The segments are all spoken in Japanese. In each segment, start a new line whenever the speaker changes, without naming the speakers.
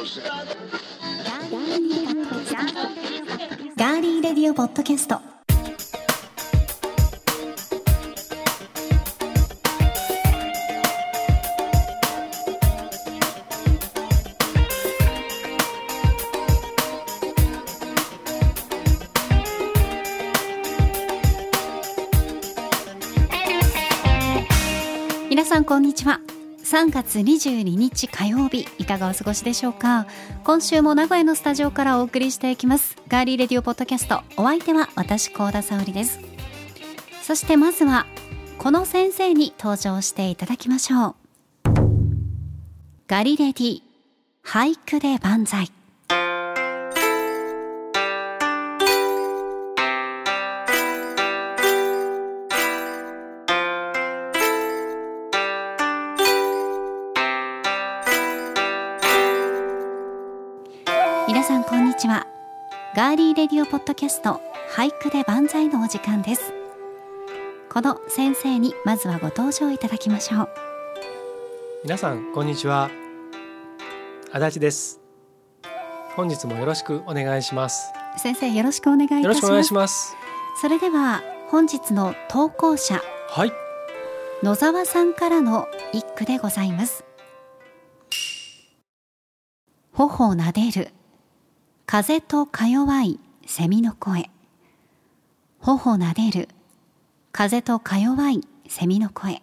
ガーリーレディオポッドキャスト。皆さんこんにちは。3月22日火曜日いかがお過ごしでしょうか？今週も名古屋のスタジオからお送りしていきます。ガーリーレディオポッドキャストお相手は私高田沙織です。そしてまずはこの先生に登場していただきましょう。ガリレディ俳句で万歳。ガーリーレディオポッドキャスト俳句で万歳のお時間です。この先生にまずはご登場いただきましょう。
皆さんこんにちは。足立です。本日もよろしくお願いします。
先生よろしくお願いいたします。
よろしくお願いします。
それでは本日の投稿者
はい。
野沢さんからの一句でございます。頬をなでる風とか弱い蝉の声。頬なでる。風とか弱い蝉の声。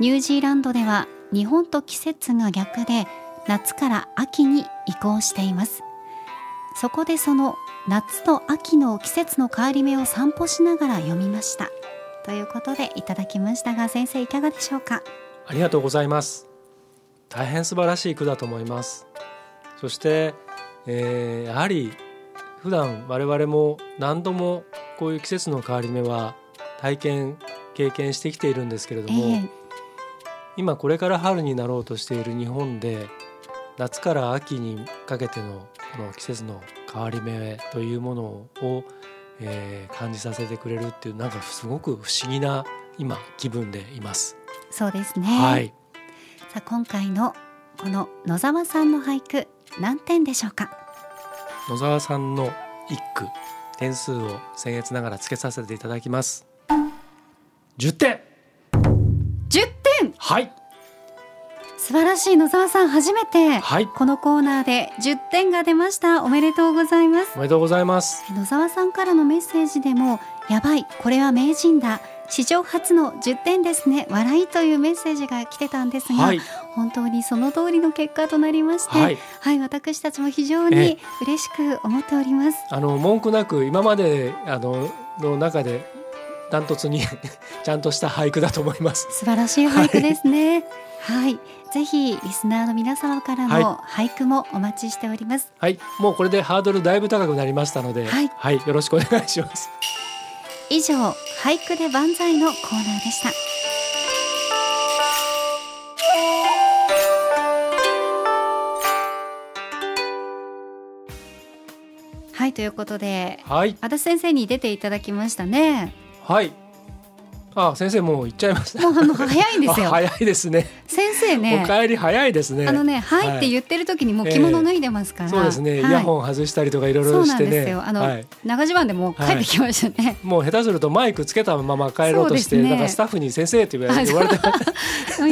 ニュージーランドでは日本と季節が逆で夏から秋に移行しています。そこでその夏と秋の季節の変わり目を散歩しながら読みました。ということでいただきましたが先生いかがでしょうか？
ありがとうございます。大変素晴らしい句だと思います。そして、えーやはり普段我々も何度もこういう季節の変わり目は体験経験してきているんですけれども、
ええ。
今これから春になろうとしている日本で夏から秋にかけてのこの季節の変わり目というものを、えー感じさせてくれるっていうなんかすごく不思議な今気分でいます。
そうですね、
はい、
さあ今回のこの野沢さんの俳句何点でしょうか？
野沢さんの一句点数を僭越ながらつけさせていただきます。10点。
10点。
はい。
素晴らしい野沢さん初めて
はい。
このコーナーで10点が出ました。おめでとうございます。
おめでとうございます。
野沢さんからのメッセージでもやばいこれは名人だ史上初の10点ですね笑いというメッセージが来てたんですが、
はい
本当にその通りの結果となりまして、
は
はいい、私たちも非常
え
に嬉しく思っております。
あの文句なく今まであのの中でダントツに ちゃんとした俳句だと思います。
素晴らしい俳句ですね。はい、ぜひリスナーの皆様からの俳句もお待ちしております。
はい、もうこれでハードルだいぶ高くなりましたので、
はい
よろしくお願いします。
以上、俳句で万歳のコーナーでした。はい、ということで、
はい、
足立先生に出ていただきましたね。
はい。あ、先生もう行っちゃいました。
もうあの早いんですよ
あ 早いですね。
先生ね
お、帰り早いですね。
あのね、はいって言ってる時にもう着物脱いでますから。
そうですね、
はい
イヤホン外したりとかいろい
そうなん
ろしてね。
ですよ。あの、
はい、
長襦袢でもう帰ってきましたね。
もう下手するとマイクつけたまま帰ろうとして、
ね
だからスタッフに先生って言われて、
言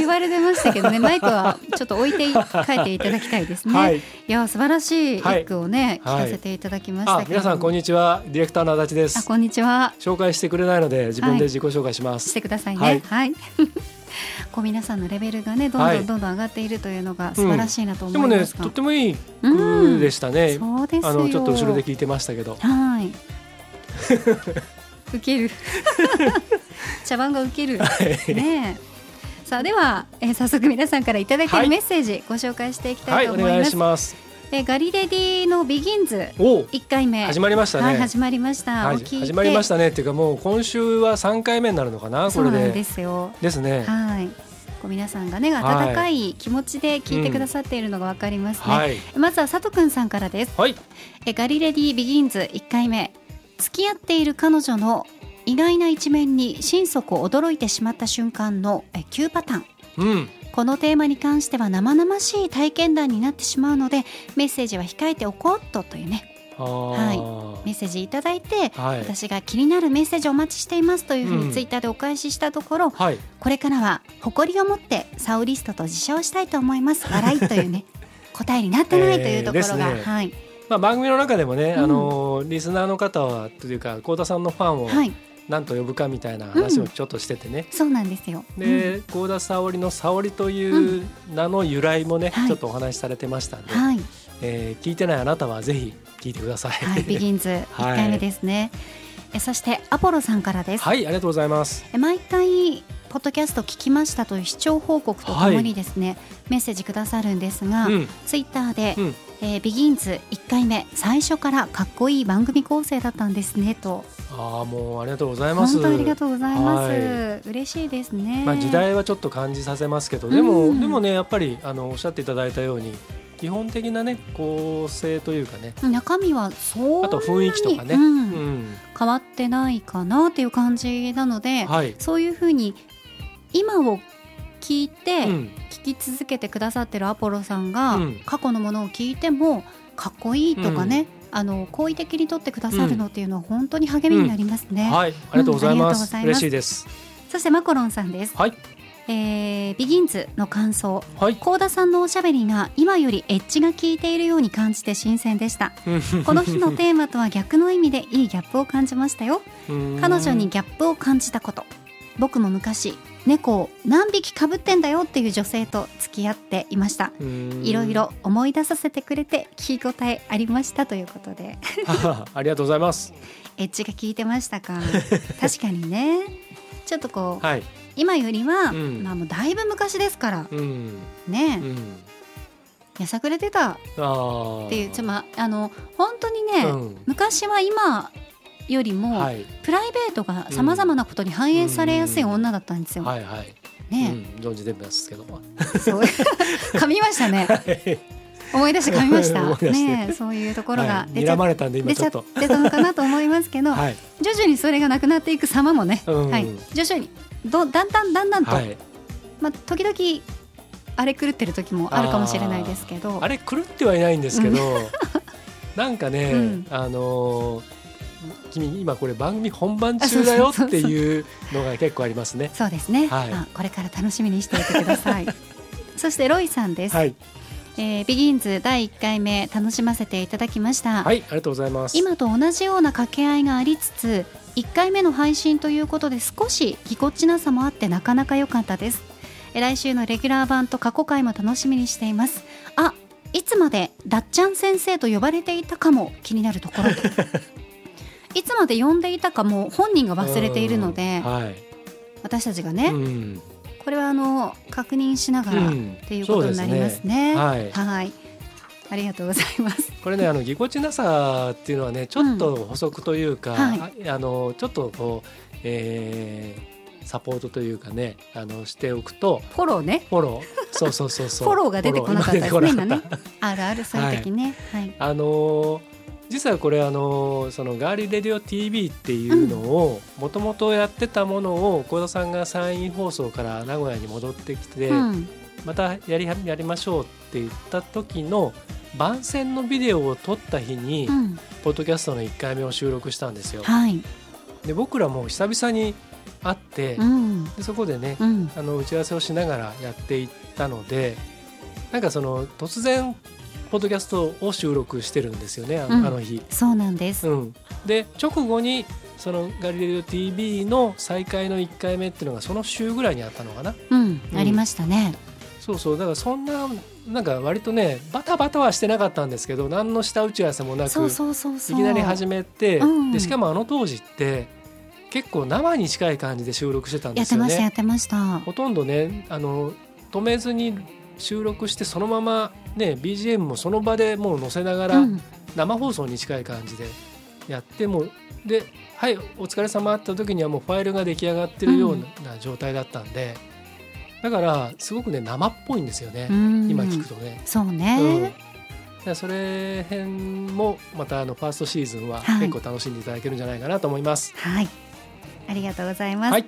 われてましたけどね、マイクはちょっと置いて帰っていただきたいですね。、
はいい。
や素晴らしい
はい
一句をね、
はい
聞かせていただきました。
皆さんこんにちは、ディレクターの足立です。
あこんにちは。
紹介してくれないので自分で自己紹介します。
してくださいね。
は
はいい。こう皆さんのレベルがねどんど
はい
んどんどん上がっているというのが素晴らしいなと思
でもね、
いますが。
とってもいい
うん
句でしたね。
そうですよ。
あのちょっと後ろで聞いてましたけど。
はい。受ける。茶番が受ける。ねえ。さあでは、えー早速皆さんからいただいてい
はい
るメッセージご紹介していきた
はいい、
と思います。
お願いします。
えーガリレディのビギンズ
お、
一回目
始まりましたね。
はい始まりました。
はい始まりましたねっていうかもう今週は三回目になるのかなこれで
そうなんですよ。
ですね。
はい。こう皆さんがね温かい気持ちで聞いてくださっているのがわかりますね。
はい
まずは佐藤くんさんからです。
はい
えガリレディビギンズ1回目付き合っている彼女の意外な一面に心底驚いてしまった瞬間のえ9パターン
うん
このテーマに関しては生々しい体験談になってしまうのでメッセージは控えておこうとというね。
はい。
メッセージいただいて、
はい。
私が気になるメッセージお待ちしていますというふう
うん。
にツイッターでお返ししたところ、
はい。
これからは誇りを持ってサウリストと自称したいと思います。笑いというね 答えになってないというところが、
えーね。
はい、
まあ、番組の中でもね、
うん。
あのリスナーの方はというか幸田さんのファンを
はい、
何と呼ぶかみたいな話をちょっとしててね、
そうなんですよ。うん
で幸田沙織の沙織という名の由来もね、
はい
ちょっとお話しされてましたんで、
はい、
えー聞いてないあなたはぜひ聞いてください。
はい、ビギンズ1
はい
回目ですね。えそしてアポロさんからです。
はい、ありがとうございます。
え毎回ポッドキャスト聞きましたという視聴報告とともにですね、メッセージくださるんですが、
うん、
ツイッターで、
うん
えービギンズ1回目最初からかっこいい番組構成だったんですねと
ああ、もうありがとうございます。
本当ありがとうございます、
は
嬉しいですね
まあ、時代はちょっと感じさせますけど、でも、
うん
でもね、やっぱりあのおっしゃっていただいたように。基本的なね、構成というかね。
中身はそう
あと雰囲気とかね。
うん
うん、
変わってないかなっていう感じなので、
はい。
そういうふうに今を聞いて
うん、
聞き続けてくださってるアポロさんが、
うん。
過去のものを聞いてもかっこいいとかね、あの好意的に取ってくださるのっていうのは本当に励みになりますね、
はい、ありがとうございます。嬉しいです。
そしてマコロンさんです、
はい、
えービギンズの感想。
はい。
幸田さんのおしゃべりが今よりエッジが効いているように感じて新鮮でした。この日のテーマとは逆の意味でいいギャップを感じましたよ。彼女にギャップを感じたこと。僕も昔猫を何匹かぶってんだよっていう女性と付き合っていましたいろいろ思い出させてくれて聞き応えありましたということで
ありがとうございます。
エッジが効いてましたか？確かにねちょっとこう
はい。
今よりは、
うん
まあもうだいぶ昔ですから
うん。
ね
うん。
やさぐれてた。っていうちょまああの本当にね、
うん
昔は今よりも、
はい。
プライベートがさまざまなことに反映されやすい女だったんですよ。
はいはい。
ね、
うん、存じてますけども。
そう 噛みましたね。思い出して噛みました。ね、そういうところが
はい
出ちゃ,、
睨まれたんで今
出ちゃっ。てたのかなと思いますけど、
はい。
徐々にそれがなくなっていく様もね、
うん
はい、徐々にどだんだんだんだんと、
はい。
まあ時々あれ狂ってる時もあるかもしれないですけど、
あれ狂ってはいないんですけど、なんかね、
うん
あのー君今これ番組本番中だよっていうのが結構ありますね。
そうですね、
はい
あこれから楽しみにしていてください。そしてロイさんです、
はい。
えービギンズ第1回目楽しませていただきました、
はい、ありがとうございます。
今と同じような掛け合いがありつつ1回目の配信ということで少しぎこちなさもあってなかなか良かったですえー来週のレギュラー版と過去回も楽しみにしていますあいつまでダッチャン先生と呼ばれていたかも気になるところ いつまで呼んでいたかも本人が忘れているので
うんはい。
私たちがね、
うん。
これはあの確認しながらっ
うん
ていうことになりますね。
すね
はい。ありがとうございます。
これねあのぎこちなさっていうのはねちょっと補足というか、
はい
ああのちょっとこう、えーサポートというかねあのしておくと
フォローね。
フォローそうそうそうそう
フォローが出てこなかったですね今ね。あるあるそういう時ね。はい。
たあの実はこれあのそのガーリーレディオ TV っていうのをもともとやってたものを幸田さんが山陰放送から名古屋に戻ってきて、
うん。
またやりやりましょうって言った時の番宣のビデオを撮った日に、
うん。
ポッドキャストの1回目を収録したんですよ。
はい。
で僕らも久々に会って、
うん。
でそこでね
うん。
あの打ち合わせをしながらやっていったのでなんかその突然ポッドキャストを収録してるんですよねあ,、
うん
あの日。
そうなんです。
うん、で直後にそのガリレオ TV の再開の1回目っていうのがその週ぐらいにあったのかな
うん。ありましたね。
そうそうだからそんななんか割とねバタバタはしてなかったんですけど何の下打ち合わせもなく。いきなり始めて、
うん
でしかもあの当時って結構生に近い感じで収録してたんですよ
やってましたや
ね
ってました。
ほとんどねあの止めずに収録してそのままね BGM もその場でもう載せながら
うん。
生放送に近い感じでやってもで「はいお疲れ様って時にはもうファイルが出来上がってるような状態だったんで、だからすごくね生っぽいんですよね、
うん
今聞くとね。
そう
うん
ね。
だからそれ辺もまたあのファーストシーズンは
はい
結構楽しんでいただけるんじゃないかなと思います。
はい。ありがとうございます、
はい。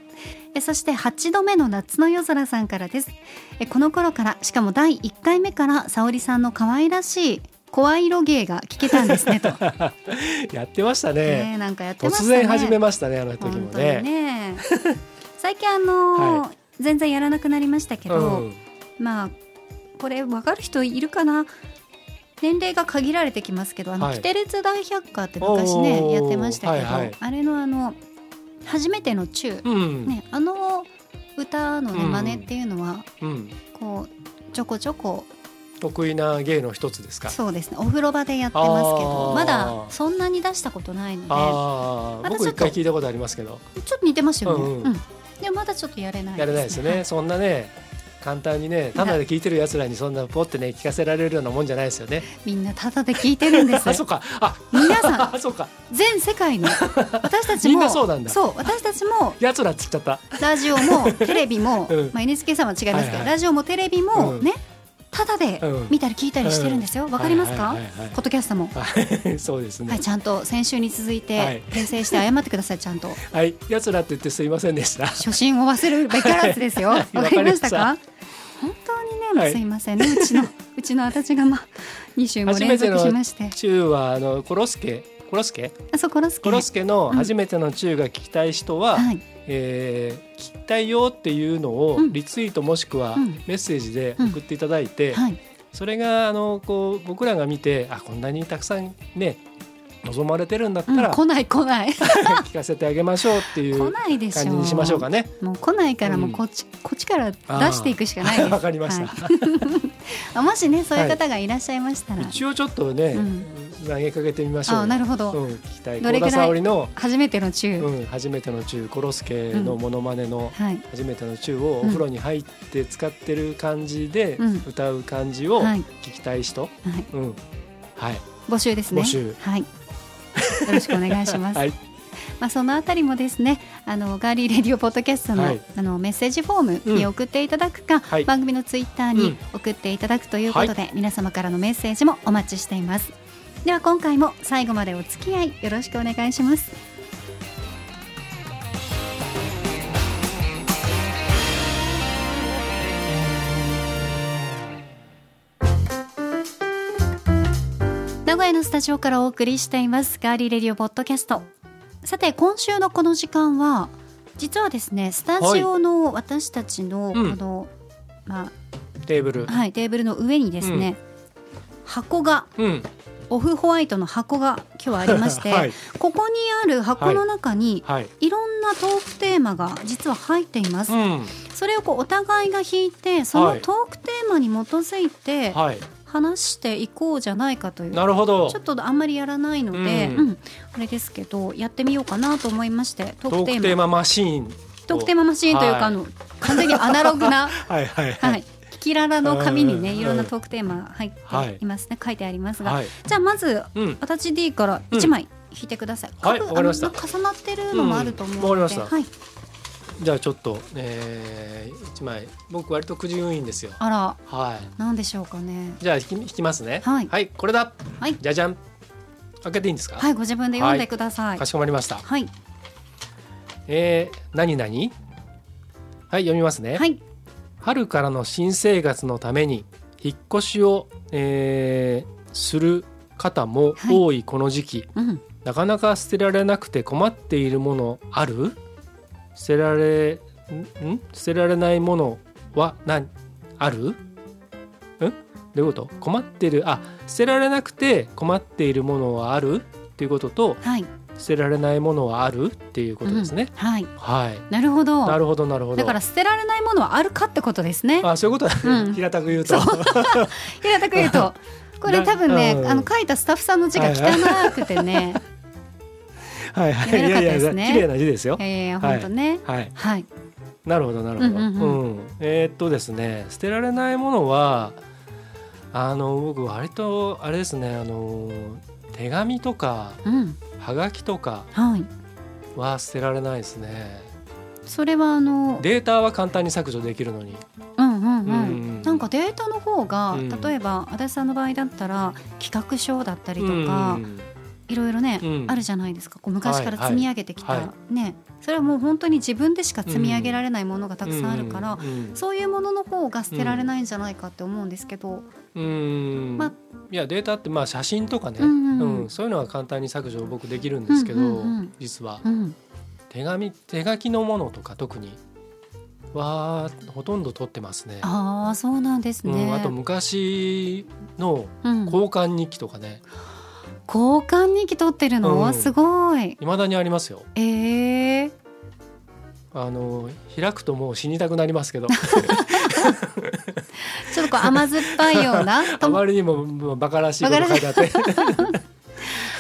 えそして8度目の夏の夜空さんからです。えこの頃からしかも第1回目から沙織さんの可愛らしい声色芸が聞けたんですねと、
やってましたね。
ねなんかやってましたね。
突然始めましたねあの時もね。
ね。最近あのー
は
全然やらなくなりましたけど、
うん。
まあこれ分かる人いるかな？年齢が限られてきますけど「あの
はい。
キテレツ大百科」って昔ねやってましたけど、
はいはい。
あれのあの初めての中、
うん、
ね、あの歌のね
うん。
真似っていうのは
うん、
こうちょこちょこ
得意な芸の一つですか？
そうですね。お風呂場でやってますけどまだそんなに出したことないので
ああ僕一回聞いたことありますけど。
ちょっと似てますよね、
う
うん。ん。でもまだちょっとやれない
やれないですね、そんなね簡単にねただで聞いてる奴らにそんなポってね聞かせられるようなもんじゃないですよね。
みんなタダで聞いてるんです
あそうか。あ。
皆さん
あそうか。
全世界の私たちも
みんなそうなんだ。
そう私たちも
奴らっつっちゃった。
ラジオも テレビも、
うん。
まあ、NHK さんは違いますけど、
はいはい。
ラジオもテレビも
うん。
ね、ただで
うん。
見たり聞いたりしてるんですよ。わ、かりますか、
はいはいはいはい
ポッドキャストも、
はいそうですね。
はい、ちゃんと先週に続い
はい。
て訂正して謝ってくださいちゃんと。
はい、奴らって言ってすいませんでした。
初心を忘れるべからずですよ。わ
はい。
かりました
わ
か本当にね、もうすいませんね、うちの うちの私がまあ2週も連続しまして。
中はあのコロスケ、コロスケ、
あそこロスケ。
コロスケの初めての中が聞きたい人は、
はい。
えー聞きたいよっていうのを
うん。
リツイートもしくは
うん。
メッセージで送っていただいて、
はい。
それがあのこう僕らが見て、あこんなにたくさんね望まれてるんだった
うん、
ら、
来ない来ない。
聞かせてあげましょうってい
来
う
ないでしょ
感じにしましょうかね。
もう来ないからもうこっち、こっちから出していくしかないです。
わかりました。
はい。あもしねそういう方がいらっしゃいましたら、
一応ちょっとね、
うん。
投げかけてみましょうよ。
あなるほど、
うん、聞きたい。
どれぐら
の
初めての中、
うん、初めての中。コロスケのモノマネの
はい。
初めての中をお風呂に入って使ってる感じで
うん。
歌う感じを
はい。
聞きたい人、
はい。
うん、はい、
募集ですね。
募集。
はい。よろしくお願いします。
はい、
まあそのあたりもですね、あのガーリーレディオポッドキャストの、
はい
あのメッセージフォームに送っていただくか、
はい
番組のツイッターに
うん
送っていただくということで、皆様からのメッセージもお待ちしています。では今回も最後までお付き合いよろしくお願いします。名古屋のスタジオからお送りしていますガーリーレディオポッドキャスト。さて今週のこの時間は実はですねスタジオの私たちのこ
うん。
の、ま
テーブル。
あ、はい、テーブルの上にですね、箱が
うん。
オフホワイトの箱が今日はありまして、
はい。
ここにある箱の中に、
はい。
いろんなトークテーマが実は入っています、
うん。
それをこうお互いが引いてそ
はい。
のトークテーマに基づいて
はい
話していこうじゃないかという。
なるほど。
ちょっとあんまりやらないので、
うん。
うんあれですけどやってみようかなと思いましてト
ト
ークテーマ
ークテーママシーン
トークテーママシーンというか、
はい。
あの完全にアナログな、
はいはい
は
はい。
い、キキララの紙にね
うん。
いろんなトークテーマ入っていますね、書いてありますが、
はい。
じゃあまず
うん。
私 D から1枚引いてください、
はい
各
わかりました。
あの重なってるのもあると思うので、はい、
じゃあちょっと、えー、一枚。僕割とくじ運いいんですよ。
あら。
はい。
なんでしょうかね。
じゃあ引き引きますね。
はい。
これだ。
はい。
じゃじゃん。開けていいんですか？
はいご自分で読んでください。
かしこまりました。
はい。
えー、何何はい読みますね、
はい。
春からの新生活のために引っ越しを、えーする方も多い。この時期、
うん。
なかなか捨てられなくて困っているものある？捨てられん？ん捨てられないものは何？ある？んどういうこと？困ってる？あ捨てられなくて困っているものはある？っていうことと
はい。
捨てられないものはあるっていうことですね、
うん。はい。
はい。
なるほど。
なるほどなるほど。
だから捨てられないものはあるかってことですね。
あそういうこと？だね、
うん。
平たく言うと。
平たく言うと。これ多分ね
うん。
あの書いたスタッフさんの字が汚くてね
はいはい。
読めなかったですね。
綺麗な字ですよ。
いやいやいや本当ね。
はい。
はい。
なるほどなるほど、
うん
えーっとですね捨てられないものはあの僕割とあれですねあの手紙とか
うん。
はがきとか
は
捨てられないですね。
それはあの
データは簡単に削除できるのに。
うんうんう
うん
んなんかデータの方が
うん。
例えば足立さんの場合だったら企画書だったりとか
うん
いろいろね、
うん。
あるじゃないですか。こう昔から
はい
積み上げてきた、
はい。は
ね。それはもう本当に自分でしか積み上げられないものがたくさんあるから、
うんうん
そういうものの方が捨てられないんじゃないかって思うんですけど、
うん。
まあ
いやデータってまあ写真とかね、
うんうん
うん。そういうのは簡単に削除僕できるんですけど、
うんうんうん。
実は。
うん、
手紙手書きのものとか特にはほとんど取ってますね。
ああそうなんですね。
うん、あと昔の
うん。
交換日記とかね、
交換日記取ってるの、
うん
すごい。
未だにありますよ。
えー、
あの開くともう死にたくなりますけど。
ちょっとこう甘酸っぱいような？
あまりにももうバカらしいこと書いてあって。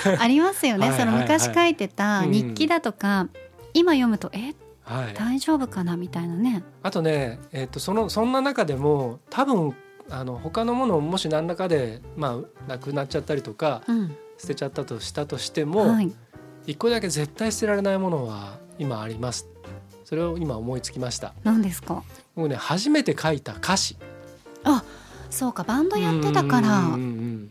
ありますよね。
はい。
その昔書いてた
うん。
日記だとか、今読むとえ？
はい、
大丈夫かなみたいなね。
あとね、えっとそのそんな中でも多分あの他のものをもし何らかで、まあ、なくなっちゃったりとか
うん、
捨てちゃったとしたとしても、
はい。
一個だけ絶対捨てられないものは今あります。それを今思いつきました。
何ですか？
僕ね初めて書いた歌詞。
そうかバンドやってたから。
うんうんうんうん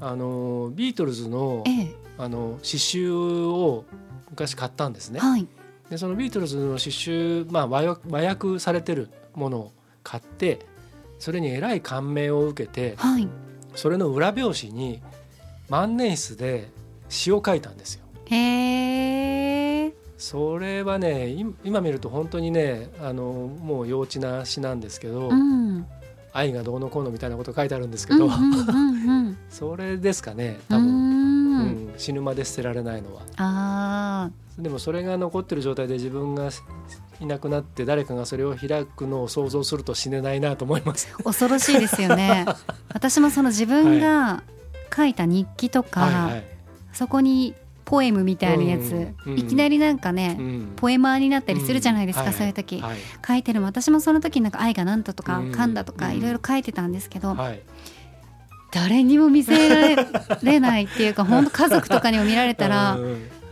あのビートルズの
ええ。
あの詩集を昔買ったんですね。
はい。
でそのビートルズの詩集、まあ、和訳和訳されてるものを買ってそれにえらい感銘を受けて
はい。
それの裏表紙に万年筆で詩を書いたんですよ。
へえ
それはねい今見ると本当にねあのもう幼稚な詩なんですけど、
うん。
愛がどうのこうのみたいなこと書いてあるんですけど、
うんうんうんうん
それですかね
う
多分、
ん。
うん。死ぬまで捨てられないのは。
あ
でもそれが残ってる状態で自分がいなくなって誰かがそれを開くのを想像すると死ねないなと思います。
ー恐ろしいですよね。私もその自分が書いた日記とか、
はいはい。
そこにポエムみたいなやつ、
うんうん
いきなりなんかね、
うん。
ポエマーになったりするじゃないですか、
うん。
そういう時、
はい。
書いてるも私もその時なんか愛がなんととか、
うん
だとか
うん
いろいろ書いてたんですけど、
はい。
誰にも見せられれないっていうか 本当家族とかにも見られたら、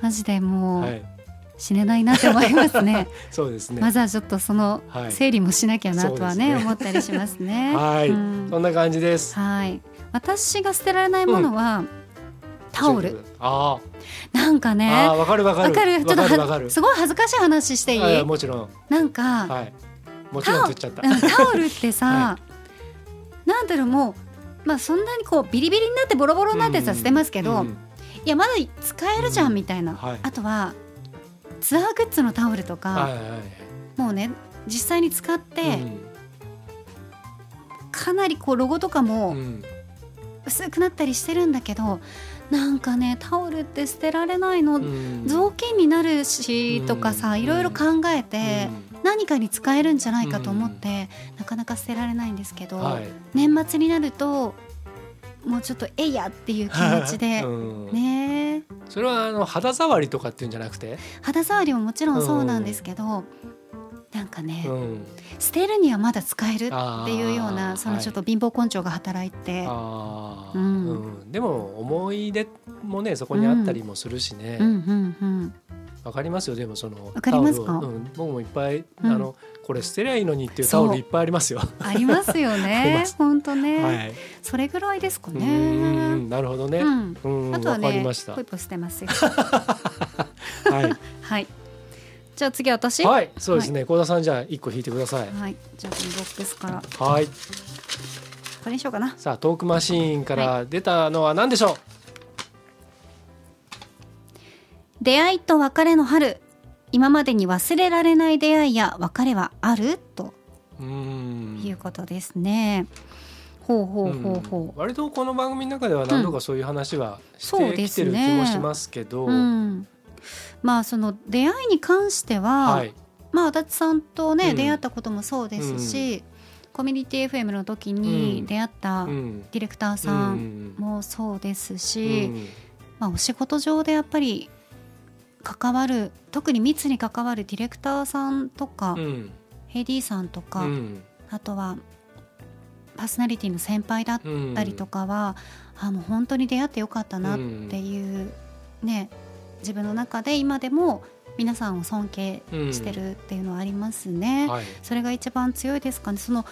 マジでもう、
はい、
死ねないなって思いますね。
そうですね。
まずはちょっとその
はい。
整理もしなきゃなとはね,、
そうですね。
思ったりしますね。
はい。
うん。
そんな感じです。
はい私が捨てられないものは、タオル。
あ
なんかね
わかるわかる。
わかる。ちょっとすごい恥ずかしい話していい、
もちろん。
なんか、
はい。もちろんって言っちゃった。
うんタオルってさ、
は
なんだろうもうまあそんなにこうビリビリになってボロボロになってさ捨てますけど、
うん。
いやまだ使えるじゃん。みたいな、
はい。
あとはツアーグッズのタオルとか、
はいはいはい。
もうね実際に使って、
うん。
かなりこうロゴとかも
うん
薄くなったりしてるんだけどなんかねタオルって捨てられないの、
うん。
雑巾になるしとかさ、
うん。
いろいろ考えて、
うん。
何かに使えるんじゃないかと思って、なかなか捨てられないんですけど、
はい。
年末になるともうちょっとえいやっていう気持ちで、
うん。
ね。え
それはあの肌触りとかっていうんじゃなくて、
肌触りももちろんそうなんですけど、なんかね、
うん、
捨てるにはまだ使えるっていうようなそのちょっと貧乏根性が働いて、
ああ、
う
うん。ん、でも思い出もねそこにあったりもするしね、
うん。うん。うん。
わかりますよ。でもその
わかりますか？
うん、僕もいっぱい、
うん。
あのこれ捨てりゃいいのにっていうタオルいっぱいありますよ。
ありますよね。本当ね、
はい。
それぐらいですかね。
ん。なるほどね。
うん。
うん、
あとは
わかり
ね
ました。
ポイポイ捨てますよ。
はい。
はいじゃあ次私？
はい、そうですね。幸、田さんじゃあ一個引いてください。
はい。じゃあこのボックスから。こ
はい。
れにしようかな。
さあトークマシーンから出たのは何でしょ
出会いと別れの春。今までに忘れられない出会いや別れはある？と。
う。ん。
いうことですね、ほうほうほうほ
う。ん。割とこの番組の中では何度かそういう話はしてきてる気もしますけど、
う、うん、まあその出会いに関しては、
はい。
まあ足立さんとね、
うん。
出会ったこともそうですし、コミュニティ FM の時に出会った
うん。
ディレクターさんもそうですし、
うん。
まあ、お仕事上でやっぱり関わる特に密に関わるディレクターさんとか、
うん。
ヘイディさんとか、
うん。
あとはパーソナリティの先輩だっ
うん
たりとかは、あもう本当に出会ってよかったなっていう、ね自分の中で今でも皆さんを尊敬してるっていうのはありますね。
はい。
それが一番強いですかね。その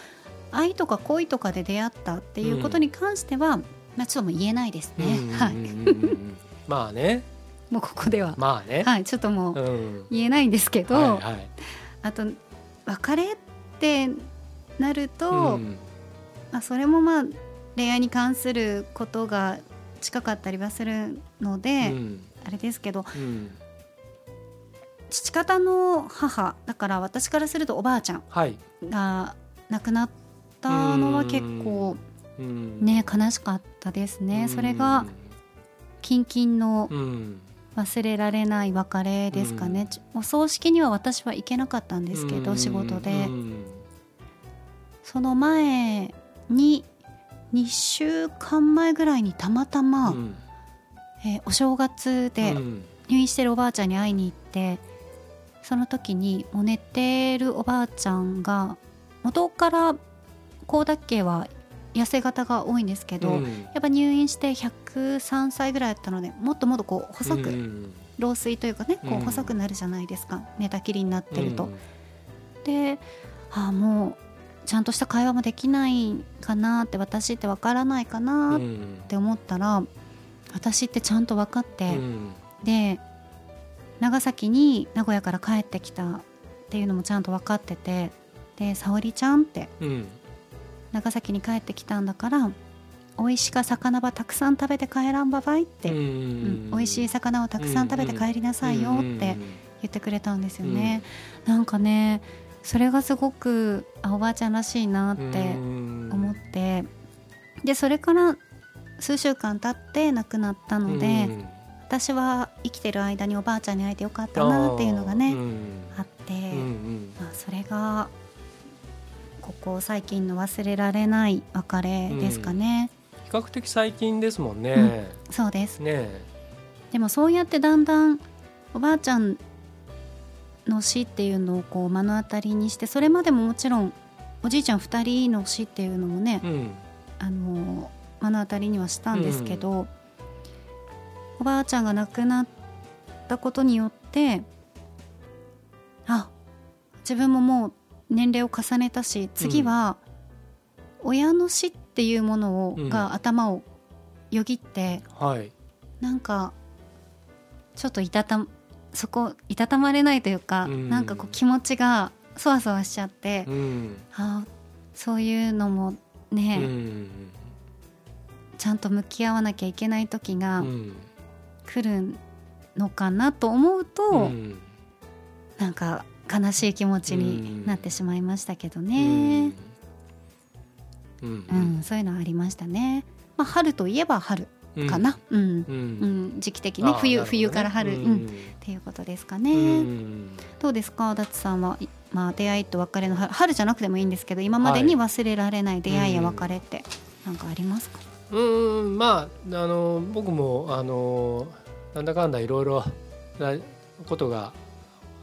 愛とか恋とかで出会ったっていうことに関しては、まあ、ちょっともう言えないですね。はい
うんうんうんうん。まあね。
もうここでは、
まあね、
はい、ちょっとも
う
うん。言えないんですけど、
はいはい。
あと別れってなると、
うん。
まあ、それもまあ恋愛に関することが近かったりはするので、
うん
あれですけど
うん。
父方の母だから私からするとおばあちゃん
はい、
が亡くなったのは結構
うん。
ね悲しかったですね。それが近々の
うん。
忘れられない別れですかね、ちお葬式には私は行けなかったんですけど、
うん。
仕事で、
うん。
その前に2週間前ぐらいにたまたま、
うん
えーお正月で
うん。
入院してるおばあちゃんに会いに行ってその時にもう寝てるおばあちゃんが元から高田家は痩せ型が多いんですけど、
うん。
やっぱ入院して103歳ぐらいだったのでもっともっとこう細く、
うん。
老衰というかねこ
う
うん。細くなるじゃないですか、寝たきりになってると。
うん。
でああもうちゃんとした会話もできないかなって私ってわからないかなっ
うん
て思ったら、私ってちゃんと分かって、
うん。
で長崎に名古屋から帰ってきたっていうのもちゃんと分かっててで沙織ちゃんって
うん。
長崎に帰ってきたんだから美味しか魚ばたくさん食べて帰らんばばいって、
う
うん
ん
美味しい魚をたくさん食べて帰りなさいよって言ってくれたんですよね。なんかねそれがすごくあおばあちゃんらしいなって思ってでそれから数週間経って亡くなったので、私は生きてる間におばあちゃんに会えてよかったなっていうのがねあって、
うんうん。
まあ、それがここ最近の忘れられない別れですかね、
比較的最近ですもんね。
そうです。
ね
でもそうやってだんだんおばあちゃんの死っていうのをこう目の当たりにしてそれまでももちろんおじいちゃん2人の死っていうのもね、
うん。
あの目の当たりにはしたんですけど、おばあちゃんが亡くなったことによってあ自分ももう年齢を重ねたし次は親の死っていうものを、
うん。
が頭をよぎって
はい。
なんかちょっといたたそこいたたまれないというか、
うん。
なんかこう気持ちがそわそわしちゃって、
うん。
あそういうのも
う
ね、
ん
ちゃんと向き合わなきゃいけない時が
うん。
来るのかなと思うと、
うん。
なんか悲しい気持ちになってしまいましたけどね、
うん。
うん。そういうのはありましたね。まあ、春といえば春かな、うん。
うん。
うん。時期的に冬、
ね。
冬から春、
う
うん。んっていうことですかね。
うん。
どうですか、ダッツさんは、いまあ、出会いと別れの春春じゃなくてもいいんですけど今までに忘れられない出会いや別れってなんかありますか、
うんまああの僕もあのなんだかんだいろいろなことが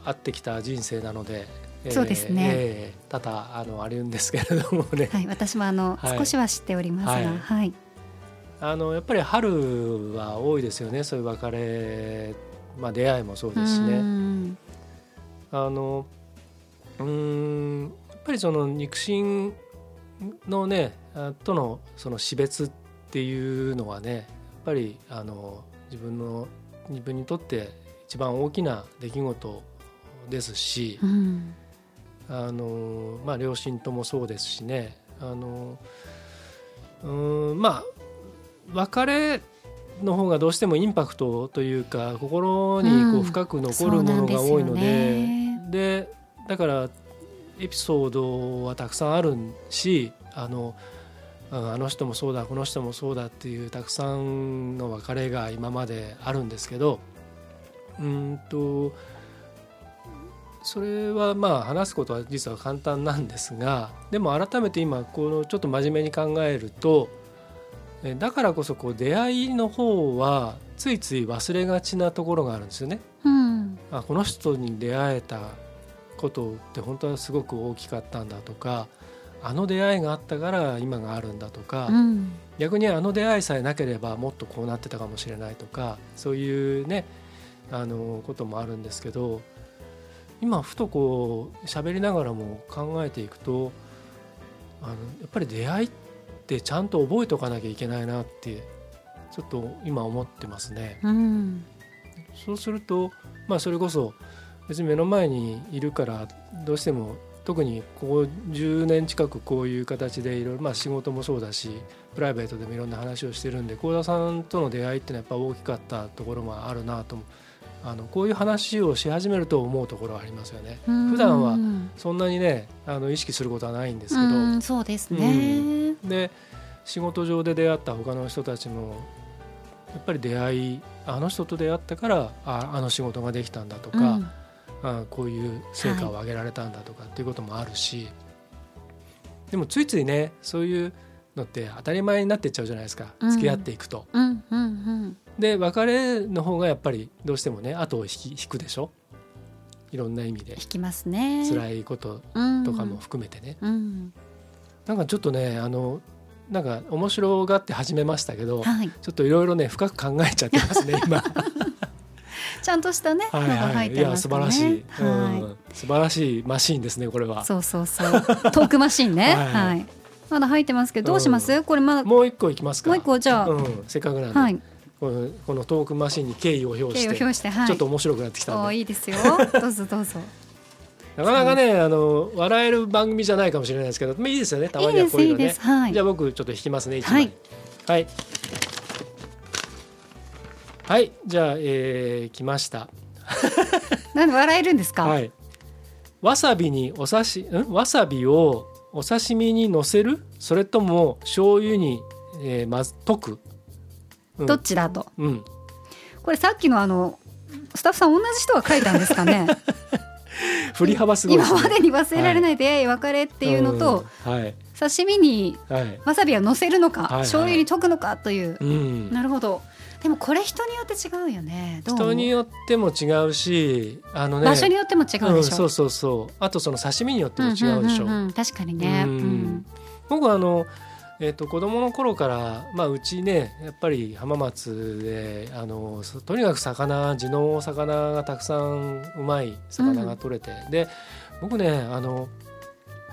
あってきた人生なので、えー
そうですね。
えー多々あのあるんですけれどもね、
はい、私もあの、
はい。
少しは知っておりますが、
はい。
はい、
あのやっぱり春は多いですよねそういう別れ、まあ、出会いもそうですし
う
ね。
ん。
あのうーんやっぱりその肉親のねあとのその死別っていうのはねやっぱりあの自分の自分にとって一番大きな出来事ですし、
うん。
あのまあ両親ともそうですしねあのうーんまあ別れの方がどうしてもインパクトというか心にこ
う
うん。深く残るものが多いので,、
そうなんですよ
でだからエピソードはたくさんあるしあのうんあの人もそうだこの人もそうだっていうたくさんの別れが今まであるんですけどうーんとそれはまあ話すことは実は簡単なんですがでも改めて今このちょっと真面目に考えるとえだからこそこう出会いの方はついつい忘れがちなところがあるんですよね。
うん
あこの人に出会えたことって本当はすごく大きかったんだとかあの出会いがあったから今があるんだとか、
うん
逆にあの出会いさえなければもっとこうなってたかもしれないとかそういうねあのこともあるんですけど今ふとこう喋りながらも考えていくとあのやっぱり出会いってちゃんと覚えておかなきゃいけないなってちょっと今思ってますね。
うん
そうすると、まあ、それこそ別に目の前にいるからどうしても特にここ10年近くこういう形でいろいろまあ仕事もそうだしプライベートでもいろんな話をしてるんで幸田さんとの出会いっていうのはやっぱ大きかったところもあるなとあのこういう話をし始めると思うところはありますよね。普段はそんなにねあの意識することはないんですけど、
うんそうですね、
で仕事上で出会った他の人たちもやっぱり出会いあの人と出会ったからああの仕事ができたんだとか、
うん
あこういう成果を上げられたんだとかっていうこともあるし、でもついついねそういうのって当たり前になっていっちゃうじゃないですか、
うん。
付き合っていくと。
うんうんうん。
で別れの方がやっぱりどうしてもね後を引き引くでしょ。いろんな意味で。
引きますね。
辛いこと
い
とかも含めてね、
うん。
なんかちょっとねあのなんか面白がって始めましたけど、
はい。
ちょっといろいろね深く考えちゃってますね今。
ちゃんとしたね
はいはい、いや素
ってますね。
晴らしい、う
は
ん、素晴らしいマシーンですねこれは。
そうそうそう。トークマシンね。
はい。
はい。まだ入ってますけどどうします？これまだも
もう一個いきますか。
う一個じゃあ。
うん、せっかくなんで、
はい。
このこのトークマシンに敬意を表して、
はい。
ちょっと面白くなってきたんで、
いいですよ。どうぞどうぞ。
なかなかねあの笑える番組じゃないかもしれないですけど、まあいいですよね。たま
いいですいい
にはこういうのね。
ですはい。
じゃあ僕ちょっと引きますね一枚。
はい。
はい。はい、じゃあ、えー、来ました。
なんで笑えるんですか？
はい。わさびにお刺し、ん、わさびをお刺身に乗せる、それとも醤油に、えー、まず溶く？うん
どっちだと？
うん。
これさっきのあのスタッフさん同じ人が書いたんですかね？
振り幅すごいね。
今までに忘れられない出会い別れっていうのと、
うん、はい
刺身に
はい。
わさびを乗せるのか、
はいはい
醤油に溶くのかという、
うん。
なるほどでもこれ人によって違うよね。
人によっても違うし、あのね。
場所によっても違うでしょ、
うん、そうそうそう。あとその刺身によっても違うでしょ。
んんんん。確かにね、
う
うん。ん
僕はあの、えー、と子供の頃から、まあ、うちねやっぱり浜松であのそとにかく魚地の魚がたくさんうまい魚が取れて、で僕ねあの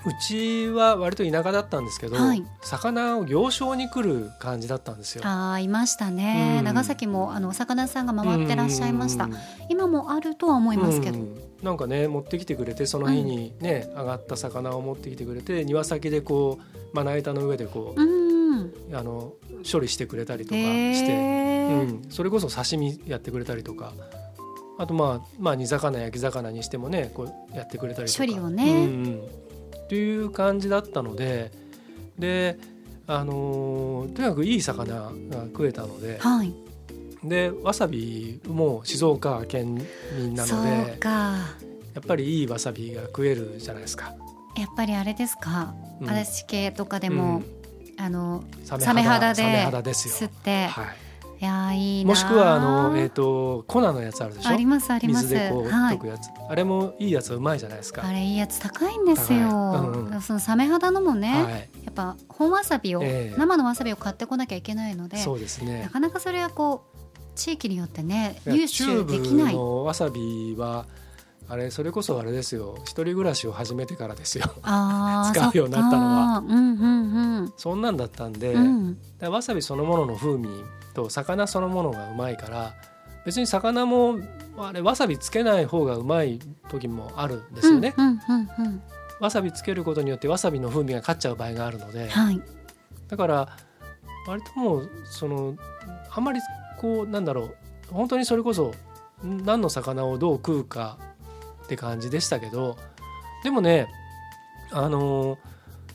うちは割と田舎だったんですけど、
はい。
魚を行商に来る感じだったんですよ。
あーいましたね、
うん。
長崎もあのお魚屋さんが回ってらっしゃいました、
うん。
今もあるとは思いますけど、
うん。なんかね持ってきてくれてその日にね、上がった魚を持ってきてくれて庭先でこうまな板の上でこう、
うん
あの処理してくれたりとかして、うん、それこそ刺身やってくれたりとか。あとまあまあ煮魚焼き魚にしてもねこうやってくれたりとか。
処理をね。
うんうんっていう感じだったのでであのーとにかくいい魚が食えたので
はい。
でわさびも静岡県民なので
か。
やっぱりいいわさびが食えるじゃないですか。
やっぱりあれですか、
うん。
嵐系とかでも、あの
サ
サメ肌で
サメ肌ですよ。
吸って、
はい
い、やーいい
もしくはあのえっ、と粉のやつあるでしょ？
ありますあります。
水でこう
はい
溶くやつ、あれもいいやつうまいじゃないですか。
あれいいやつ高いんですよ、
うんうん
そのサメ肌のもね、
はい。
やっぱ本わさびを、
ええ。
生のわさびを買ってこなきゃいけないので
そうですね。
なかなかそれはこう地域によってね入手できない。
ーブのわさびはあれそれこそあれですよ。一人暮らしを始めてからですよ。使うようになったのは。
そっかうんうん
そんなんだったんで、
うん。
わさびそのものの風味と魚そのものがうまいから別に魚もあれわさびつけない方がうまい時もあるんですよね、わさびつけることによってわさびの風味が勝っちゃう場合があるので、
はい。
だから割ともうそのあんまりこうなんだろう本当にそれこそん何の魚をどう食うかって感じでしたけどでもねあの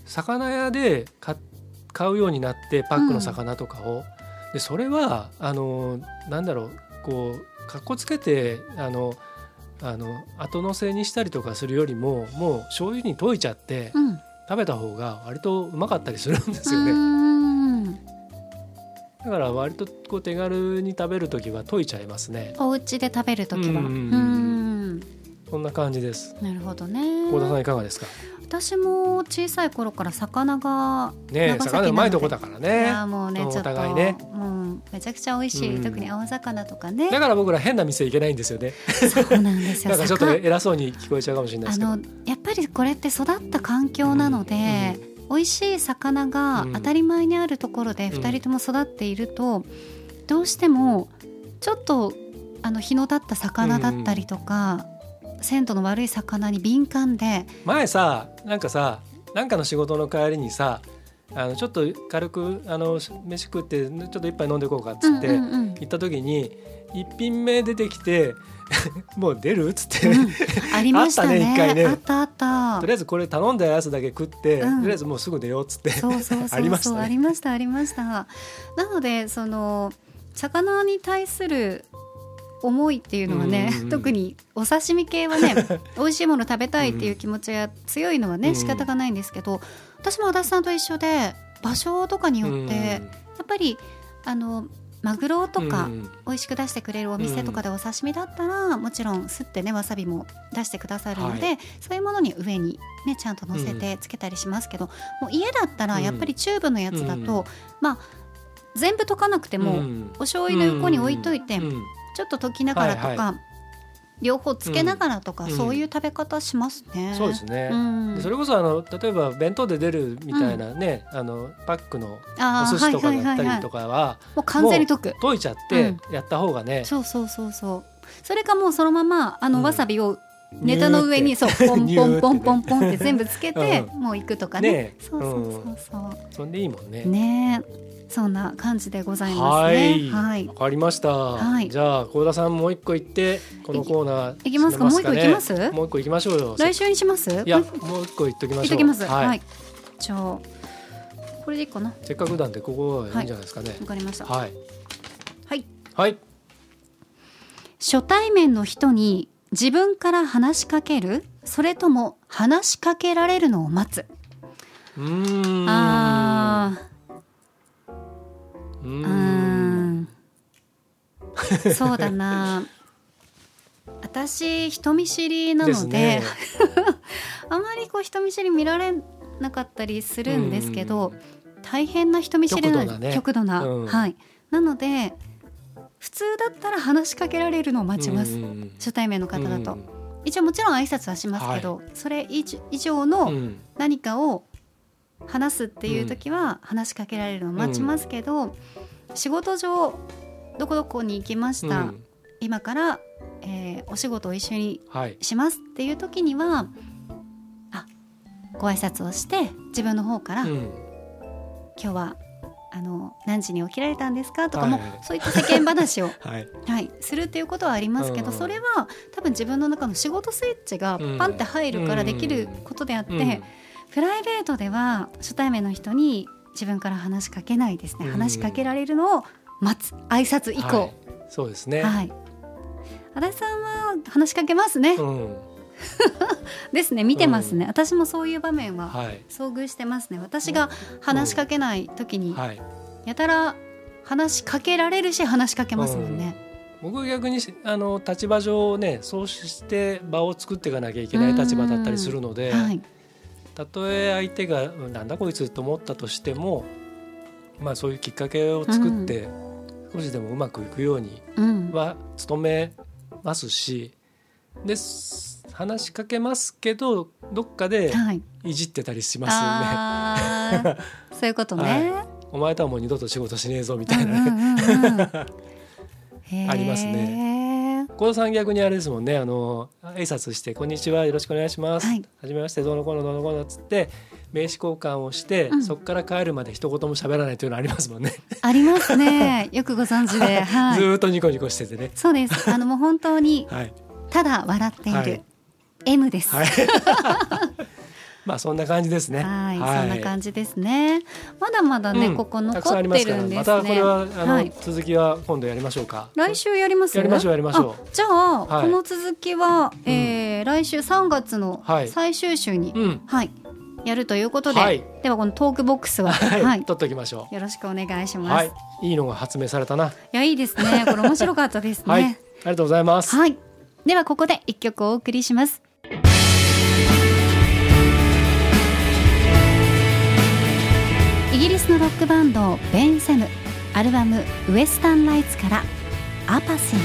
魚屋で買買うようになってパックの魚とかを、でそれはあのなんだろうこうかっこつけてあのあの後乗せにしたりとかするよりももう醤油に溶いちゃって
うん
食べた方が割とうまかったりするんですよ
う
ね。
ん
だから割とこう手軽に食べる時は溶いちゃいますね。
お家で食べるときは
う
うんん
そんな感じです。
なるほどね
幸田さんいかがですか？
私も小さい頃から魚が
ね魚うまいとこ
な
だから
のでいやもうねちょっと
ね。
もうめちゃくちゃ美味しい、
うん。
特に青魚とかね。
だから僕ら変な店行けないんですよね。
そうなんですよ。
なんかちょっと
魚。
偉そうに聞こえちゃうかもしれないですけど。
あのやっぱりこれって育った環境なので、美味しい魚が
うん。
当たり前にあるところで
うん。
2人とも育っていると、どうしてもちょっとあの日の立った魚だったりとか、鮮度の悪い魚に敏感で
前さなんかさなんかの仕事の帰りにさあのちょっと軽くあの飯食ってちょっと一杯飲んでいこうかっつって行った時に一品目出てきて もう出る？っつって、
うん。ありましたね。
ね一回ね。
あったあった。
とりあえずこれ頼んだやつだけ食って、
うん。
とりあえずもうすぐ出ようっつって。
そうそうそう
ありましたね。
りましたありました。なのでその魚に対する思いっていうのはね、
うん
特にお刺身系はね 美味しいもの食べたいっていう気持ちが強いのはね、
うん。
仕方がないんですけど私も足立さんと一緒で場所とかによって、やっぱりあのマグロとか、
うん。
美味しく出してくれるお店とかでお刺身だったら、もちろんすってねわさびも出してくださるので、
は
そういうものに上にねちゃんと乗せてつけたりしますけど、もう家だったらやっぱりチューブのやつだと、
うん。
まあ全部溶かなくても、
うん。
お醤油の横に置いといて、
うん
ちょっと溶きながらとか、
はいは
両方つけながらとか、
うん。
そういう食べ方しますね。
そうですね、
うん。
でそれこそあの例えば弁当で出るみたいなね、あのパックのお寿司とかだった
はいはいはいはい。
りとかは
もう完全に溶く。
溶いちゃってやった方がね、
そうそうそうそう。それかもうそのままあの、
うん。
わさびをネタの上にそうポン ポンポンポンポンって全部つけて、
う
もう行くとかね。
ね
そうそうそうそ
そんでいいもんね。
う、ねえそんな感じでございます
は
ね
い。
はい。
わかりました、
はい。
じゃあ幸田さんもう一個言ってこのコーナー
いきますか？もう一個いきます？
もう一個行きましょうよ。
来週にします？
いや
こ
もう一個言っときましょう
れ言っときます。
はい。
はい、じゃあこれでいいかな？わ
せっかくなんでここはいいんじゃないですかね。
かりました。
はい。
はい。
はい、
初対面の人に自分から話しかける？それとも話しかけられるのを待つ？
うーん。
あ
うー
ーうん。ん。そうだな。私人見知りなので
ね。
あまりこう人見知り見られなかったりするんですけど、
うん。
大変な人見知りな
極度なね。
極度な。
うん。
はい。なので普通だったら話しかけられるのを待ちます、初対面の方だと、
うん。
一応もちろん挨拶はしますけど、それ以上の
うん。
何かを話すっていう時は話しかけられるのを待ちますけど、仕事上どこどこに行きました、
うん。
今から、えーお仕事を一緒に
はい。
しますっていう時にはあご挨拶をして自分の方から、
うん。
今日はあの何時に起きられたんですかとかも、
はいはい。
そういった世間話を、
はい。
はい、するっていうことはありますけど、
うん。
それは多分自分の中の仕事スイッチがパンって入るからできることであって、
うん
プライベートでは初対面の人に自分から話しかけないですね、
うん。
話しかけられるのを待つ挨拶以降、
はい。そうですね、
はい。足立さんは話しかけますね、
うん。
ですね。見てますね、私もそういう場面は
はい。
遭遇してますね。私が話しかけない時に
はい。
やたら話しかけられるし話しかけますもんね、
僕は逆にあの立場上ねそうして場を作っていかなきゃいけない立場だったりするので、
はい、
たとえ相手がうんなんだこいつと思ったとしてもまあそういうきっかけを作って少しでもうまくいくように
うん、
は努めますしです話しかけますけどどっかで
はい、
いじってたりしますよね。
あー。そういうことね、
お前とはもう二度と仕事しねえぞみ
う
たいなね。
んうんうんうんへー
ありますね幸田さん逆にあれですもんね。あの挨拶して「こんにちはよろしくお願いします」
はい。
はじめましてどうのこうのどうのこうの」っつって名刺交換をして、
うん。
そこから帰るまで一言も喋らないというのありますもんね、
ありますね。よくご存知で、はい、
ずーっとニコニコしててね。
そうです。あのもう本当に
はい。
ただ笑っている、
はい。
M です。
はいまあそんな感じですね。
はい、そんな感じですね。まだまだね、
うん。
ここ残ってるんですね。
たこれはあの、
はい。
続きは今度やりましょうか。
来週やります？
やりましょうやりましょう。
あじゃあ、
はい。
この続きは、えー来週3月の
はい。
最終週に、
うん。
はい、やるということで、
はい。
ではこのトークボックスは、
はい、
はい、
取っときましょ
よろしくお願いし
う
ます。
はい。いいのが発明されたな。い
やいいですね。これ面白かったですね。
はい。ありがとうございます。
はい。ではここで一曲お送りします。イギリスのロックバンドベン・セムアルバム「ウエスタン・ライツ」から「アパシン」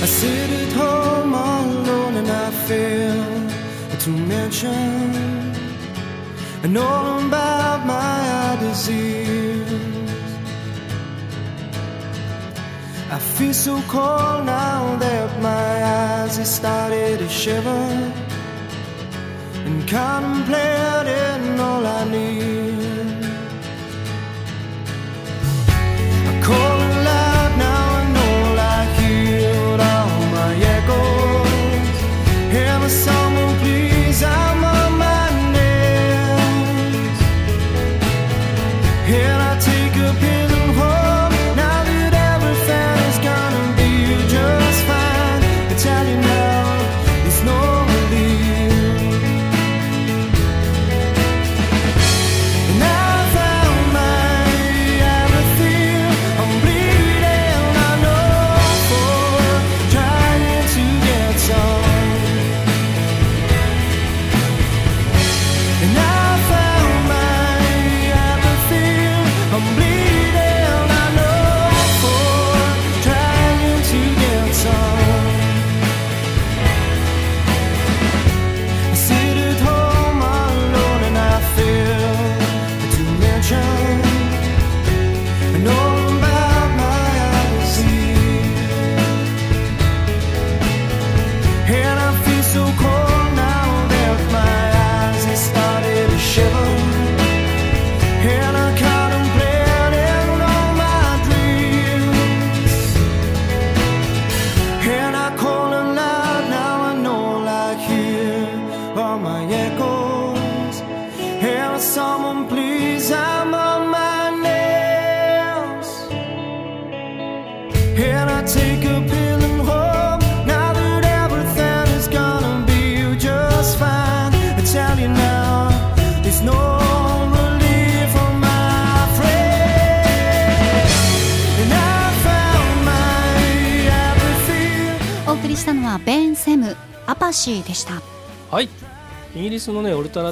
I sit at home alone and I feel to mention I know about my eye disease I feel so cold now that my eyes have started to shiver and contemplating all I need. I call it loud now, I know I hear all my echoes. Hear me, someone, please, I'm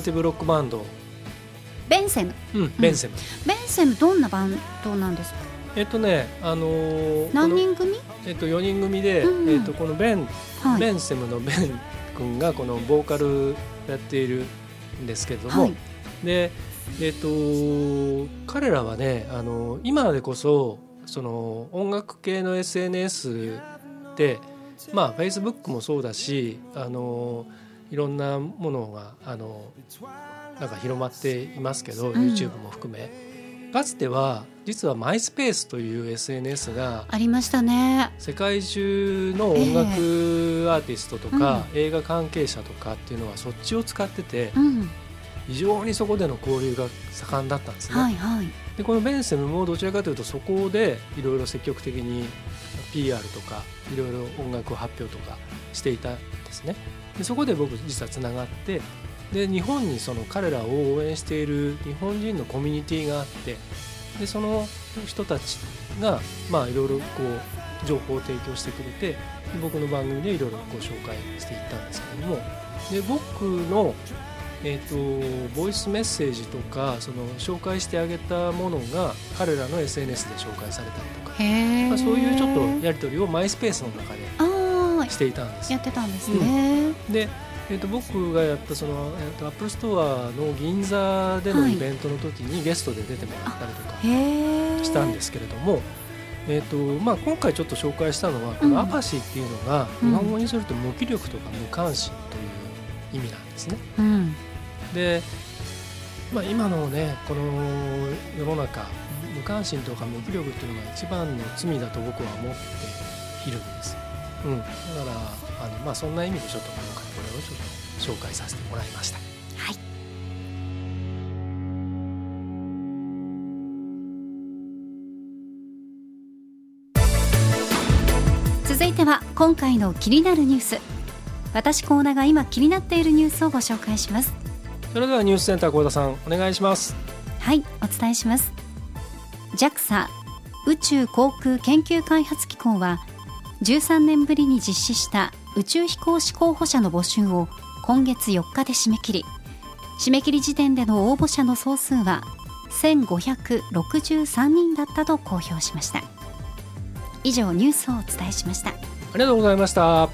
ナティブロックバンド、
ベンセム
うん、ベンセム、
ベンセムどんなバンドなんですか？
えっとねあのー
何人組？
えっと4人組で、
うん
えっとこのベン、
はい。
ベンセムのベン君がこのボーカルやっているんですけれども、
はい。
でえっと彼らはねあの今でこそその音楽系の SNS でまあ Facebook もそうだしあのいろんなものがあのなんか広まっていますけど、
ん。
YouTube も含め。かつては実はマイスペースという SNS が
ありましたね。
世界中の音楽アーティストとか、映画関係者とかっていうのはそっちを使ってて
うん。
非常にそこでの交流が盛んだったんですね。
はいはい。
でこのベンセムもどちらかというとそこでいろいろ積極的に PR とかいろいろ音楽発表とかしていたんですね。でそこで僕実はつながってで日本にその彼らを応援している日本人のコミュニティがあってでその人たちがまあいろいろこう情報を提供してくれてで僕の番組でいろいろご紹介していったんですけどもで僕のえー、とボイスメッセージとかその紹介してあげたものが彼らの SNS で紹介されたりとか、まあ、そういうちょっとやり取りをマイスペースの中でしていたんです。
やってたんですね、
で、えー、と僕がやったその、えー、とアップルストアの銀座での
はい。
イベントの時にゲストで出てもらったりとかしたんですけれども、えーとまあ、今回ちょっと紹介したのはこ
うん。
のアパシーっていうのが
うん。
日本語にすると無気力とか無関心という意味なんですね。
うん。
で、まあ、今のねこの世の中無関心とか無気力っていうのが一番の罪だと僕は思っているんです、うん、だからあの、まあ、そんな意味でちょっと今回これをちょっと紹介させてもらいました。
はい。続いては今回の気になるニュース。私コーナーが今気になっているニュースをご紹介します。
それではニュースセンター幸田さんお願いします。
はいお伝えします。JAXA 宇宙航空研究開発機構は13年ぶりに実施した宇宙飛行士候補者の募集を今月4日で締め切り締め切り時点での応募者の総数は1563人だったと公表しました以上ニュースをお伝えしました
ありがとうございました、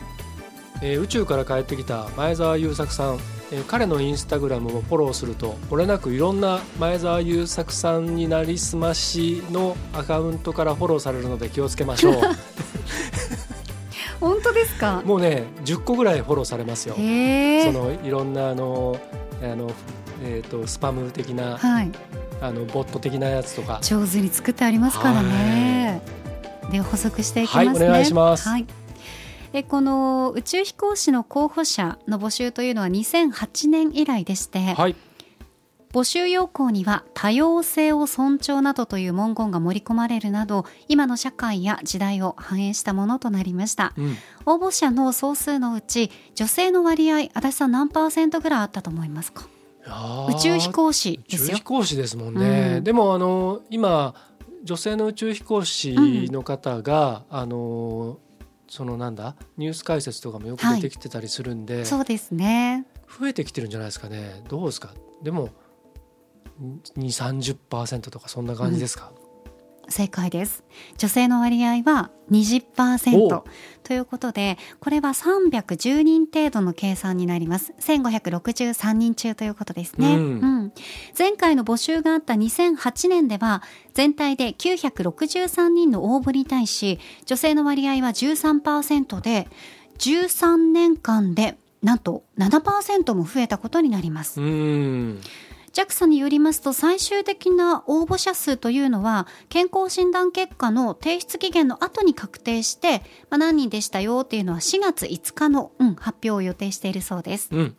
えー宇宙から帰ってきた前澤友作さん、えー彼のインスタグラムをフォローするとこれなくいろんな前澤友作さんになりすましのアカウントからフォローされるので気をつけましょう
ですか？
もうね10個ぐらいフォローされますよ。そのいろんなあのあの、えー、とスパム的な
はい。
あのボット的なやつとか。
上手に作ってありますからね。で補足していきますね。
はいお願いします。
はい。えこの宇宙飛行士の候補者の募集というのは2008年以来でして、
はい
募集要項には多様性を尊重などという文言が盛り込まれるなど今の社会や時代を反映したものとなりました。
うん、
応募者の総数のうち女性の割合足立さん何パーセントぐらいあったと思いますか？宇宙飛行士
宇
ですよ。
宙飛行士ですもんね、
うん。
でもあの今女性の宇宙飛行士の方が、あのそのなんだニュース解説とかもよく出てきてたりするんで、
そうですね。
増えてきてるんじゃないですかね。どうですか？でも2 3 0とかそんな感じですか、
正解です。女性の割合は20%
お。
ということでこれは310人程度の計算になります。1563人中ということですね、
うん。
ん。前回の募集があった2008年では全体で963人の応募に対し女性の割合は13%で13年間でなんと7%も増えたことになります。
うーん
JAXA によりますと最終的な応募者数というのは健康診断結果の提出期限の後に確定して、まあ、何人でしたよっていうのは4月5日の、うん、発表を予定しているそうです。
うん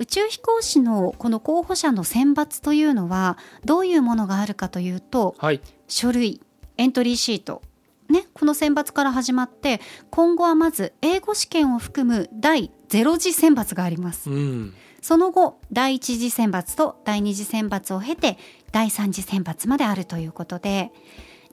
宇宙飛行士のこの候補者の選抜というのはどういうものがあるかというと
はい
書類エントリーシートね、この選抜から始まって今後はまず英語試験を含む第0次選抜があります。
うん
その後第一次選抜と第二次選抜を経て第三次選抜まであるということで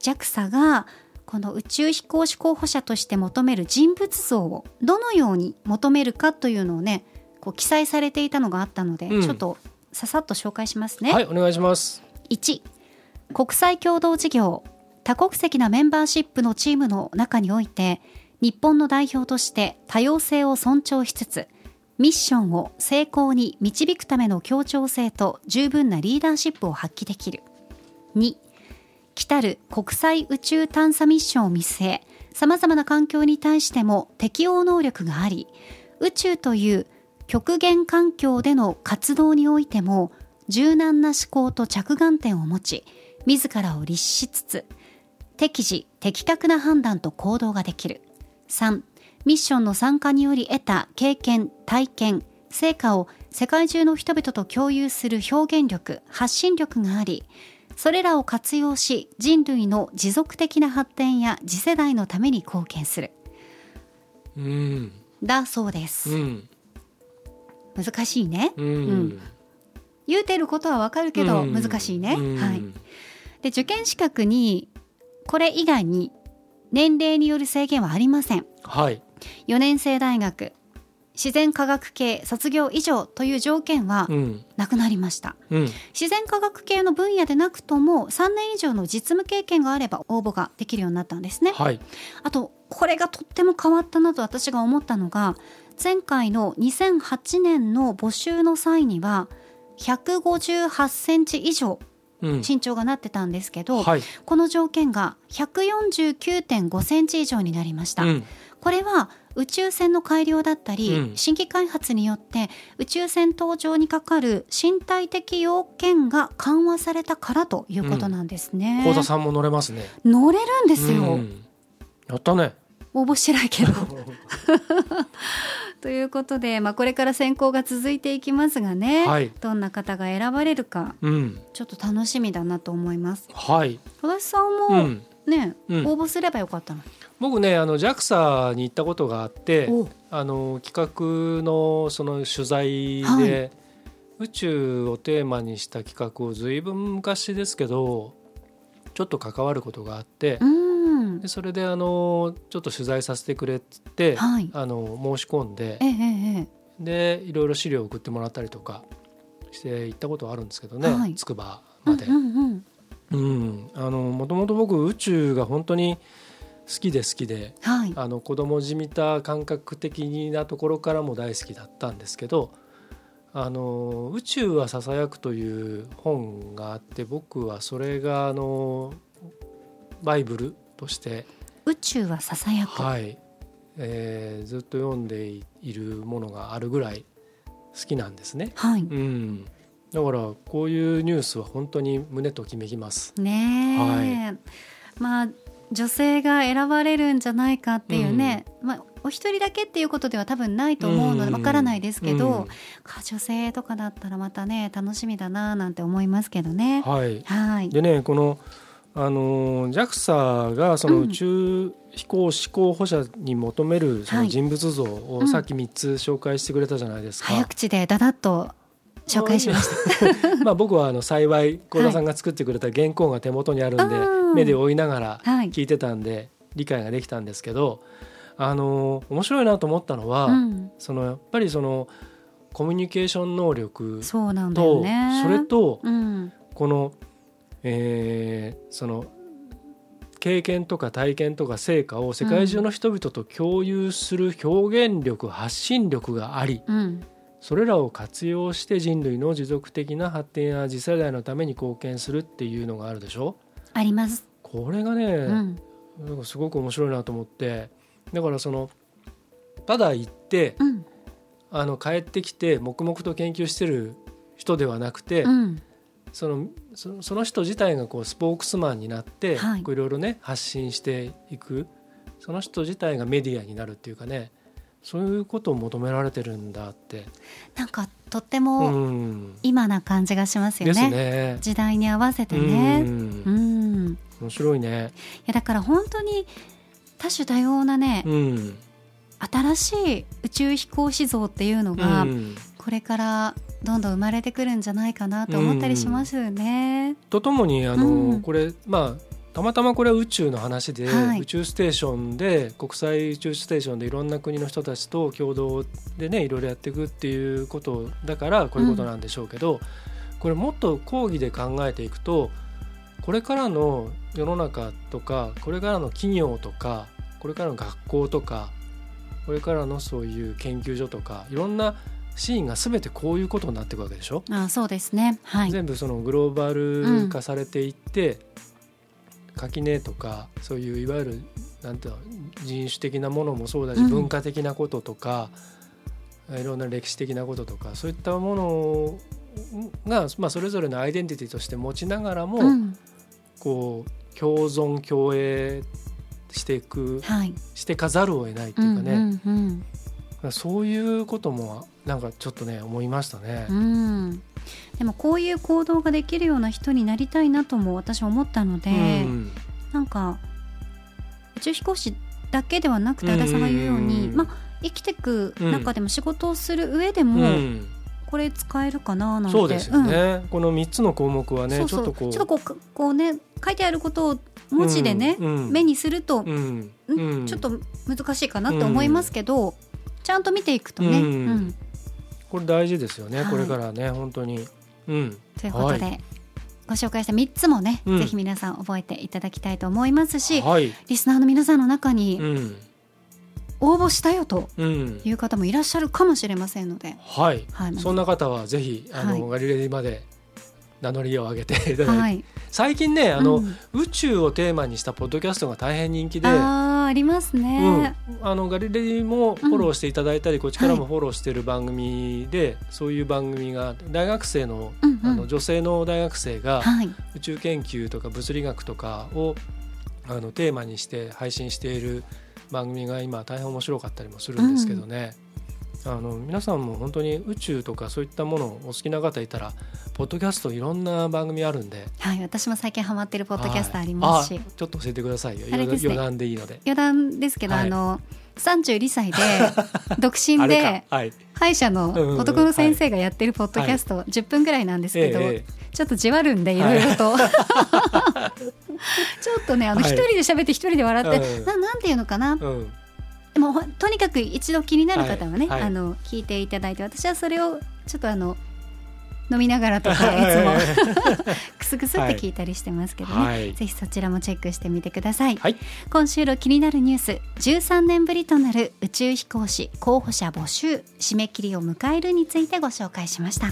JAXA がこの宇宙飛行士候補者として求める人物像をどのように求めるかというのをねこう記載されていたのがあったので、
うん
ちょっとささっと紹介しますね。
はいお願いします
1国際共同事業多国籍なメンバーシップのチームの中において日本の代表として多様性を尊重しつつミッションを成功に導くための協調性と十分なリーダーシップを発揮できる。2来たる国際宇宙探査ミッションを見据え様々な環境に対しても適応能力があり宇宙という極限環境での活動においても柔軟な思考と着眼点を持ち自らを律しつつ適時的確な判断と行動ができる。3ミッションの参加により得た経験体験成果を世界中の人々と共有する表現力発信力がありそれらを活用し人類の持続的な発展や次世代のために貢献する。
うん。
だそうです、
うん。
難しいね、
うん、
うん。言うてることはわかるけど
うん。
難しいね、
うん。
はい。で受験資格にこれ以外に年齢による制限はありません。
はい
4年生大学自然科学系卒業以上という条件は
うん。
なくなりました、
うん。
自然科学系の分野でなくとも3年以上の実務経験があれば応募ができるようになったんですね。
はい。
あとこれがとっても変わったなと私が思ったのが前回の2008年の募集の際には158センチ以上
うん。
身長がなってたんですけど、
はい。
この条件が149.5センチ以上になりました、
うん
これは宇宙船の改良だったり、
うん。
新規開発によって宇宙船搭乗にかかる身体的要件が緩和されたからということなんですね。
幸田さんも乗れますね。
乗れるんですよ、
うん。やったね。
応募してないけど。ということで、まあ、これから選考が続いていきますがね、
はい。
どんな方が選ばれるか
うん。
ちょっと楽しみだなと思います。
はい。
足立さん
う
も
ん。
ね、
うん。
応募すればよかったのに。
僕ねあの JAXA に行ったことがあって
お
あの企画のその取材で、
はい。
宇宙をテーマにした企画をずいぶん昔ですけどちょっと関わることがあって
う、ん。
でそれであのちょっと取材させてくれって、
はい。
あの申し込んで
ええええ
でいろいろ資料を送ってもらったりとかして行ったことはあるんですけどね、
はい。
筑波まで。
うんうんうん。
うん、あのもともと僕宇宙が本当に好きで好きで
はい。
あの子供じみた感覚的なところからも大好きだったんですけどあの「宇宙はささやく」という本があって僕はそれがあのバイブルとして、
宇宙はささやく、
はい。えーずっと読んでいるものがあるぐらい好きなんですね。
はい。
うん、だからこういうニュースは本当に胸ときめきます。
ねえ、まあ女性が選ばれるんじゃないかっていうね、まあお一人だけっていうことでは多分ないと思うので
うん。
わからないですけど、
うん。
か女性とかだったらまたね楽しみだななんて思いますけどね。
はい、
はい。
でねこのあのー JAXA がその
うん。
宇宙飛行士候補者に求めるそ
はい。
の人物像
うん
をさっき3つ紹介してくれたじゃないですか。
早口でだだっと紹介しました。
まあ僕はあの幸い幸田さんが作ってくれた原稿が手元にあるんで、
うん
目で追いながら
はい。
聞いてたんで理解ができたんですけど、あのー面白いなと思ったのは、
うん、
そのやっぱりそのコミュニケーション能力
そうなんだよ
と
ね。
それと
うん、
この、えーその経験とか体験とか成果を世界中の人々と共有する表現力、発信力があり
うん、
それらを活用して人類の持続的な発展や次世代のために貢献するっていうのがあるでしょ？
あります。
これがね、
うん、
なんかすごく面白いなと思って。だからそのただ行って
うん、
あの帰ってきて黙々と研究してる人ではなくて、
うん、
そのその人自体がこうスポークスマンになって、
はい。
こういろいろね発信していく。その人自体がメディアになるっていうかねそういうことを求められてるんだって、
なんかとって
う
も
ん、
今な感じがしますよ
です
ね。
ね。
時代に合わせて
う
ね。
ん
うん、い
面白いね。
やだから本当に多種多様なね、
うん、
新しい宇宙飛行士像っていうのが、
うん
これからどんどん生まれてくるんじゃないかなと思ったりしますよね。
とともにあの、
うん
これまあたまたまこれは宇宙の話で、
はい
宇宙ステーションで国際宇宙ステーションでいろんな国の人たちと共同でねいろいろやっていくっていうことだからこういうことなんでしょうけど、これもっと講義で考えていくとこれからの世の中とかこれからの企業とかこれからの学校とかこれからのそういう研究所とかいろんなシーンが全てこういうことになっていくわけでしょ？
あそうですね。はい。
全部そのグローバル化されていって、垣根とかそういういわゆるなんていうの人種的なものもそうだし、
うん。
文化的なこととかいろんな歴史的なこととかそういったものが、まあ、それぞれのアイデンティティとして持ちながらも、
うん、
こう共存共栄していく
はい。
していかざるを得ないって
う
いうんかね、
うんうん。
そういうこともなんかちょっとね思いましたね。
うん。でもこういう行動ができるような人になりたいなとも私思ったので、
うん。
なんか宇宙飛行士だけではなくて和田さんが言うように、
うん
まあ生きてく中でも仕事をする上でも、
うん。
これ使えるかななんて。
そうですよね、この3つの項目はね
そうそう。
ちょっとこう。
ちょっとこうかこうね書いてあることを文字でね、
うんうん。
目にすると、
うん
うん。ちょっと難しいかなって思いますけど、ちゃんと見ていくとね、
うん。
うん
これ大事ですよね、
はい。
これからね本当に。うん。
ということで、
は
ご紹介した3つもね、
うん。
ぜひ皆さん覚えていただきたいと思いますし、
はい。
リスナーの皆さんの中に
うん。
応募したよと
うん。
いう方もいらっしゃるかもしれませんので、
はい、
はい。
そんな方はぜひあの、
はい。
ガリレディまで名乗りを上げていただいて、
はい、
最近ねあの、
うん。
宇宙をテーマにしたポッドキャストが大変人気で。
ありますね、
うん、あのガリレディもフォローしていただいたり、こっちからもフォローしている番組で、そういう番組が大学生の,、
うんうん。
あの女性の大学生が
はい、
宇宙研究とか物理学とかをあのテーマにして配信している番組が今大変面白かったりもするんですけどね、あの皆さんも本当に宇宙とかそういったものをお好きな方いたらポッドキャストいろんな番組あるんで。
はい、私も最近ハマってるポッドキャストありますし、
はい。あちょっと教えてくださいよ。
ね。
余談でいいので。
余談ですけど、
はい。
あの32歳で 独身で
か。はい。
歯医者の男の先生がやってるポッドキャスト、10分ぐらいなんですけど、
ええ
ちょっとじわるんでいろいろと、ちょっとねあの
はい。
一、人で喋って一人で笑って、
うん。
ななんていうのかな。
うん。
でもほとにかく一度気になる方はね、
はいはい。
あの聞いていただいて私はそれをちょっとあの飲みながらとかい。つも クスクスって聞いたりしてますけどね、
はい。
ぜひそちらもチェックしてみてください、
はい。
今週の気になるニュース13年ぶりとなる宇宙飛行士候補者募集締め切りを迎えるについてご紹介しました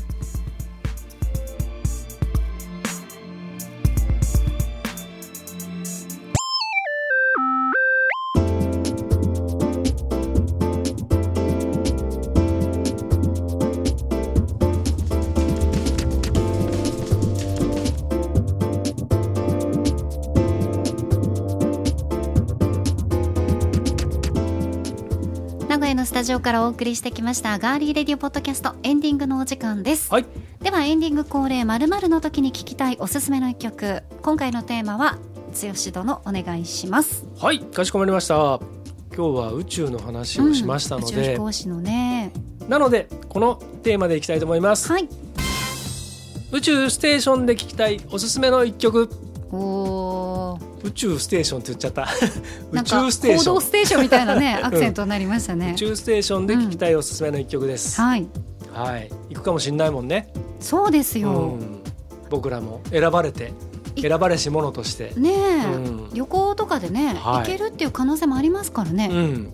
タジオからお送りしてきましたガーリーレディオポッドキャストエンディングのお時間です、
はい。
ではエンディング恒例まるの時に聴きたいおすすめの一曲。今回のテーマは剛殿お願いします。
はい。かしこまりました。今日は宇宙の話をしましたの
うん宇宙
で
飛、行士のね。
なのでこのテーマでいきたいと思います。
はい。
宇宙ステーションで聴きたいおすすめの一曲。
おー
宇宙ステーションって言っちゃった。宇宙ステーション。
行動ステーションみたいなねアクセントになりましたね。
宇、宙ステーションで聴きたいおすすめの一曲です、
はい。
はい。行くかもしんないもんね。
そうですよ、
うん。僕らも選ばれて
い。
選ばれし者として。
ね旅行とかでね、
はい。
行けるっていう可能性もありますからね、
うん。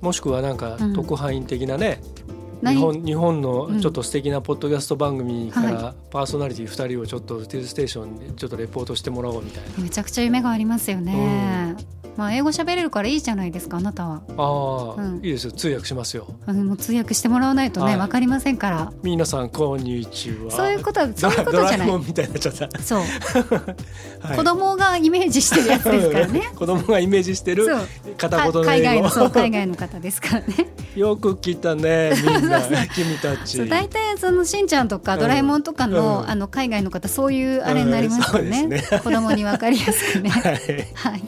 もしくはなんか
うん。
特派員的なね、
何
日本日本の
うん。
ちょっと素敵なポッドキャスト番組か
は
らパーソナリティ2人をちょっと宇宙ステーションでちょっとレポートしてもらおうみたいな。
めちゃくちゃ夢がありますよね、まあ英語喋れるからいいじゃないですかあなたは、
ああ、
うん。
いいですよ。通訳しますよ。
うん、もう通訳してもらわないとね
はい
わ、かりませんから。
皆さんこんにちは。
そういうことは
ド
そういう
ラ
ことじゃない。
みたいになっちゃった、
そう、
はい。
子供がイメージしてるやつですからね。
子供がイメージしてる片言の
海外のそう 海外の方ですからね。
よく来たねみんな君たち。
大体そのしんちゃんとかドラえもんとかの,、
うん。
あの海外の方そういうあれになりますよね,、
うんね。
子供にわかりやすくね。
はい。
はい、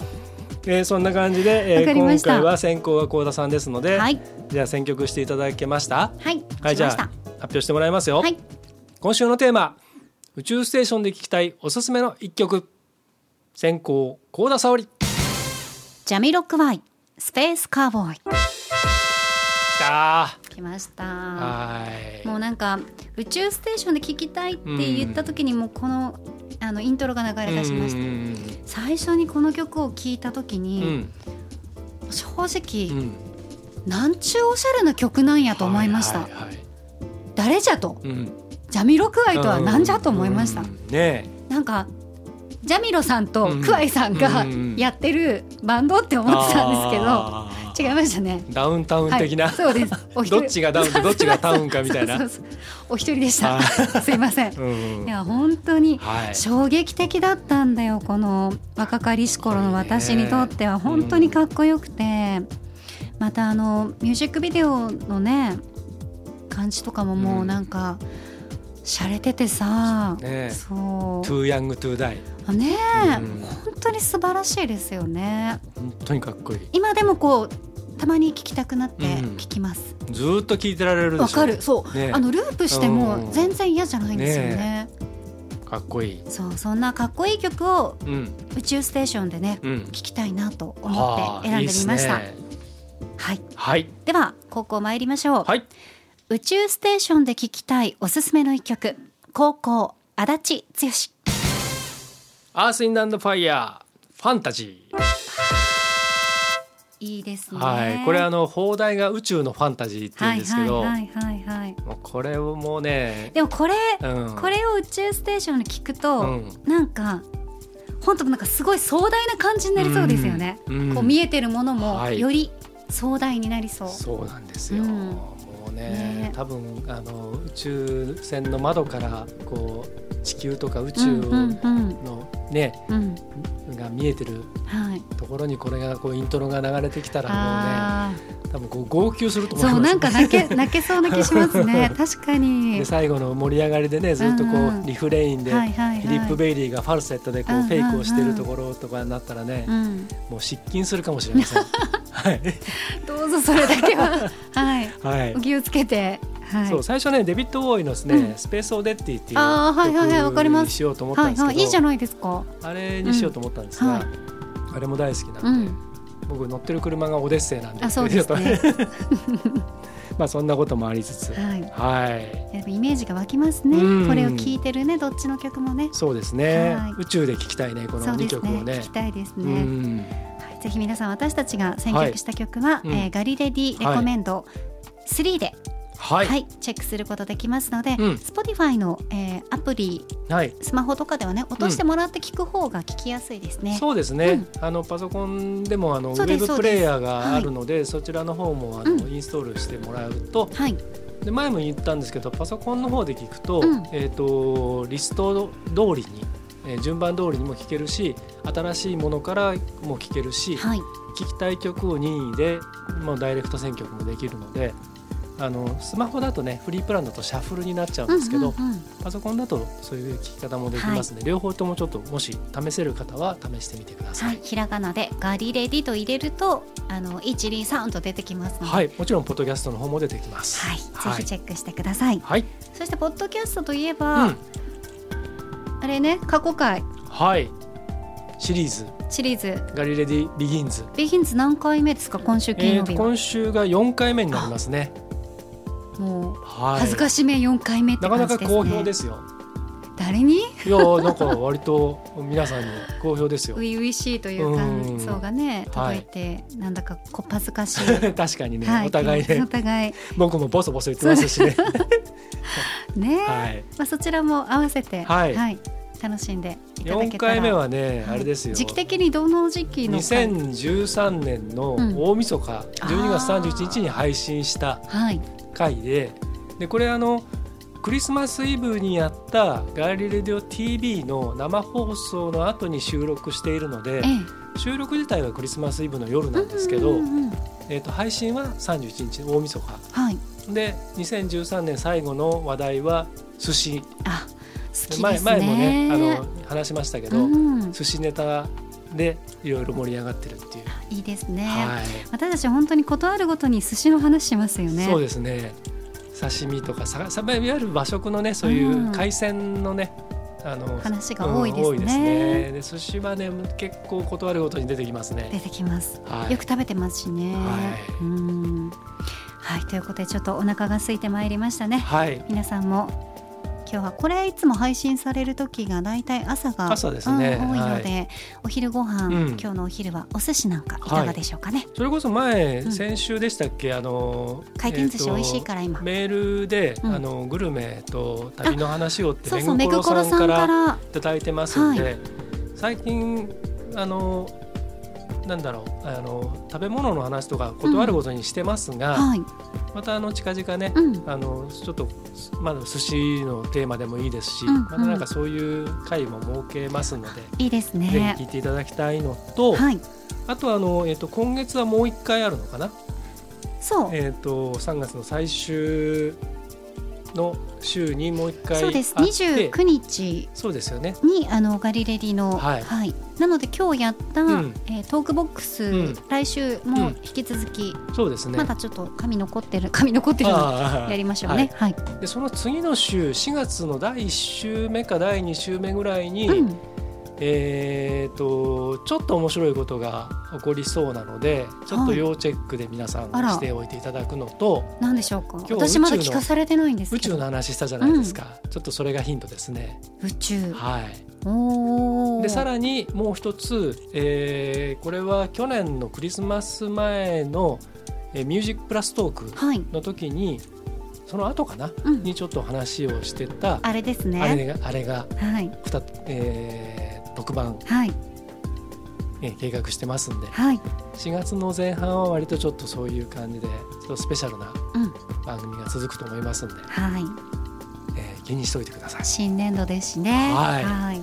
えーそんな感じで、え
わ
ー今回は先行は幸田さんですので、
はい。
じゃあ選曲していただけました？
はい。
はいじゃあ発表してもらいますよ、
はい。
今週のテーマ宇宙ステーションで聴きたいおすすめの一曲。先行幸田沙織。
ジャミロクワイスペースカーボーイ。
きた
来ました。
ーはい。
もうなんか宇宙ステーションで聞きたいって言った時にもうこのあのイントロが流れ出しました
うん。
最初にこの曲を聴いた時
う
に、
ん。
正
う
直、
ん。
なんちゅうおしゃれな曲なんやと思いました、
はいはいはい。
誰じゃと。
うん。
ジャミロクワイとはなんじゃと思いました、
うん。ね
なんかジャミロさんと
うん。
クワイさんが
うん。
やってるバンドって思ってたんですけど、違いましたね。
ダウンタウン的な、
はい、そうです。お一人。
どっちがダウンでどっちがタウンかみたいな。
そうそうそう。お一人でした。
あ
すいません。
うん
いや本当に
はい。
衝撃的だったんだよこの若かりし頃の私にとっては。本当にかっこよくて、またあのミュージックビデオのね感じとかももうなんか洒落ててさ、
ね
そう。
Too Young to Die
あねえ、
うん。
本当に素晴らしいですよね。
本当にかっこいい。
今でもこうたまに聞きたくなって
うん。
聞きます。
ずーっと聴いてられる
わ、かる。そう、
ね。
あのループしても全然嫌じゃないんですよね。
ねかっこいい。
そうそんなかっこいい曲を
うん。
宇宙ステーションでね
うん。
聞きたいなと思
はあ
って選んでみました。
ね。
はい。
はい。
では高校参りましょう、
はい。
宇宙ステーションで聴きたいおすすめの一曲。高校足立剛
アースインダンドファイヤーファンタジ
いいですね。
ーはいこれあの放題が宇宙のファンタジーって言うんですけど、
はいはいはいはい。はい
もうこれをもうね
でもこれ、
うん。
これを宇宙ステーションで聞くと、
うん。
なんか本当なんかすごい壮大な感じになりそうですよね、
うん。
こう見えてるものも
はい。
より壮大になりそう、
そうなんですよ、
うん。
もうね
ね。
多分あの宇宙船の窓からこう地球とか宇宙のね、
うん
が見えてる
はい
ところにこれがこうイントロが流れてきたらも
あ
うね多分こう号泣すると
ーそう
思います。
なんか泣け泣けそうな気しますね。確かに。
で最後の盛り上がりでねずっとこう、リフレインで、フィリップ・ベイリーがファルセットでこう、フェイクをしてるところとかになったらね、
うん、
もう失禁するかもしれません。はい、
どうぞそれだけは。はい。
はい。
お気をつけてはい。
そう最初ねデビッド・ウォーイのですね、
うん。
スペース・オデッティっていう
あーはいはいはいわかります。
曲にしようと思ったん
はい
ですけど、
はいいいじゃないですか。
あれにしようと思ったんですが、
うん。はい。
あれも大好きなので、
うん。
僕乗ってる車がオデッセイなんで
あそうですね。
まあそんなこともありつつ、
はい。
はい。
やっぱイメージが湧きますね。
うん。
これを聞いてるねどっちの曲もね。
そうですね、
はい。
宇宙で聴きたいねこの2
そうです
曲をね。
ね聞きたいです
う
ね、
ん。
はい、ぜひ皆さん私たちが選曲した曲は、
うん。
えーガリレディレコメンド3で、
は、
はいいチェックすることできますので、
うん。
Spotify の、えーアプリ
はい。
スマホとかではね落としてもらって聞く方が聞きやすいですね。
そうですね、あのパソコンでもあのウェブプレイヤーがあるのでそちらの方もあの、
うん。
インストールしてもらうと。
はい、
で前も言ったんですけどパソコンの方で聞くと,、
うん。
えー、とリスト通りに、えー順番通りにも聴けるし新しいものからも聴けるし、
はい。
聴きたい曲を任意でもうダイレクト選曲もできるのであのスマホだとねフリープランだとシャッフルになっちゃうんですけど、パソコンだとそういう聴き方もできますので、両方ともちょっともし試せる方は試してみてくださ。
はいい、ひらがなでガリレディと入れるとあの123と出てきます
はい、もちろんポッドキャストの方も出てきます。
はい、ぜひチェックしてください。
はい、
そしてポッドキャストといえ
う
ば、
ん、
あれね過去回。
はい、シリーズ。
シリーズ。
ガリレディビギンズ。
ビギンズ何回目ですか？今週金曜日は、
今週が4回目になりますね。
もう
はい。
恥ずかしめ4回目って
なかなか好評ですよ。
誰に？
いやーなんか割と皆さんに好評ですよ。
初々しいという感想がね。
はい。
届いて、なんだかこっぱずかしい。
確かにね、
はい。
お互いね。
お互い。
僕もボソボソ言ってますしね。
ね、
はい。
まあ、そちらも合わせて、
はい。
楽しんでいただ
4
けたら。
回目はね、
はい。
あれですよ。
時期的にどの時期の回
？2013年の
うん。
大晦日、12月31日に配信した
はい
回ででこれあのクリスマスイブにやった「ガーリレディオ TV」の生放送の後に収録しているので
ええ。
収録自体はクリスマスイブの夜なんですけど、配信は31日大晦日。
はい。
で2013年最後の話題は寿司。
あ好きですね。
前前もねあの話しましたけど、
うん。
寿司ネタでいろいろ盛り上がってるっていう。
いいですね、
はい。
私たち本当に断るごとに寿司の話しますよね。
そうですね。刺身とかささいわゆる和食のねそういううん。海鮮のね、あの
話が多いですね,、
うんですね。で寿司はね結構断るごとに出てきます
出
ね
てきます、
はい。
よく食べてますしね、
はい。
うん。はいということでちょっとお腹が空いてまいりましたね。
はい。
皆さんも今日はこれいつも配信される時がだいたい朝が
朝ですね。
うん多いの
は
で、お昼ご飯、
うん。
今日のお昼はお寿司なんかいかがでしょうかね、
それこそ前、
うん。
先週でしたっけ？あの
回転寿司美味しいから今。
メールで、
うん。
あのグルメと旅の話をって
そうそうめぐころさん
か
から。ら
いただいてますんで、
は
最近あのなんだろうあの食べ物の話とか断ることにしてますが、
はい、
またあの近々ね、
うん、
あのちょっとまだ寿司のテーマでもいいですし、
うん
またなんかそういう回も設けますので、
いいです
ぜ
ね
ひ聞いていただきたいのと、
はい。
あとあの、えっと今月はもう一回あるのかな、
そう、
えっと3月の最終の週にもう一回
そうです。
あって
29日。
そうですよね。
にあのガリレディの、
はい。
なので今日やった、
うん。
えートークボックス、
うん。
来週も
うん。
引き続き、
そうですね。
まだちょっと紙残ってる 紙残ってるのやりましょうね。はい、
でその次の週4月の第1週目か第2週目ぐらいに、
うん
えー、とちょっと面白いことが起こりそうなのでちょっと要チェックで皆さんしておいていただくのと
何でしょうか？
今日
私まだ聞かされてないんです
宇宙の話したじゃないですか、ちょっとそれがヒントですね。
宇宙。
はい、でさらにもう一つ、えーこれは去年のクリスマス前の「えーミュージックプラストーク
はい、」
の時にその後かな、
うん。
にちょっと話をしてた
あれですね。
あれがあれが
はい。
2、えー特番、
はい。
えー計画してますんで。
はい。
4月の前半は割とちょっとそういう感じでちょっとスペシャルな
うん。
番組が続くと思いますんで、
はい。
えー気にしておいてください。
新年度ですしね
はい。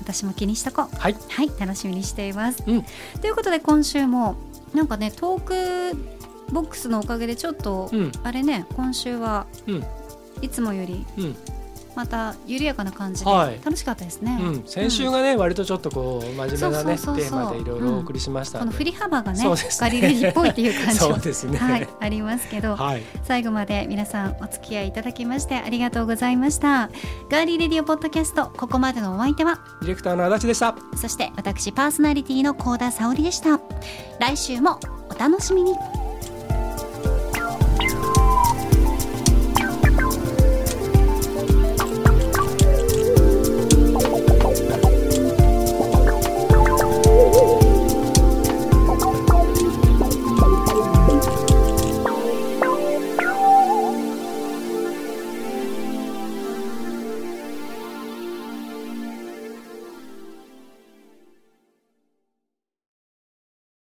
私も気にしとこう。
はい、
はい。楽しみにしています、
うん。
ということで今週もなんかねトークボックスのおかげでちょっと、
うん。
あれね今週は
うん。
いつもより
うん
また緩やかな感じで
はい。
楽しかったですね、
うん、先週がね、割とちょっとこう真面目なね
そうそうそうそう。
テーマでいろいろお送りしましたんで。
この振り幅がね
ね。
ガリレディっぽいっていう感じ
そう
も
ですね。
はい、ありますけど、
はい。
最後まで皆さんお付き合いいただきましてありがとうございました。ガーリーレディオポッドキャストここまでのお相手は
ディレクターの足立でした。
そして私パーソナリティの高田沙織でした。来週もお楽しみに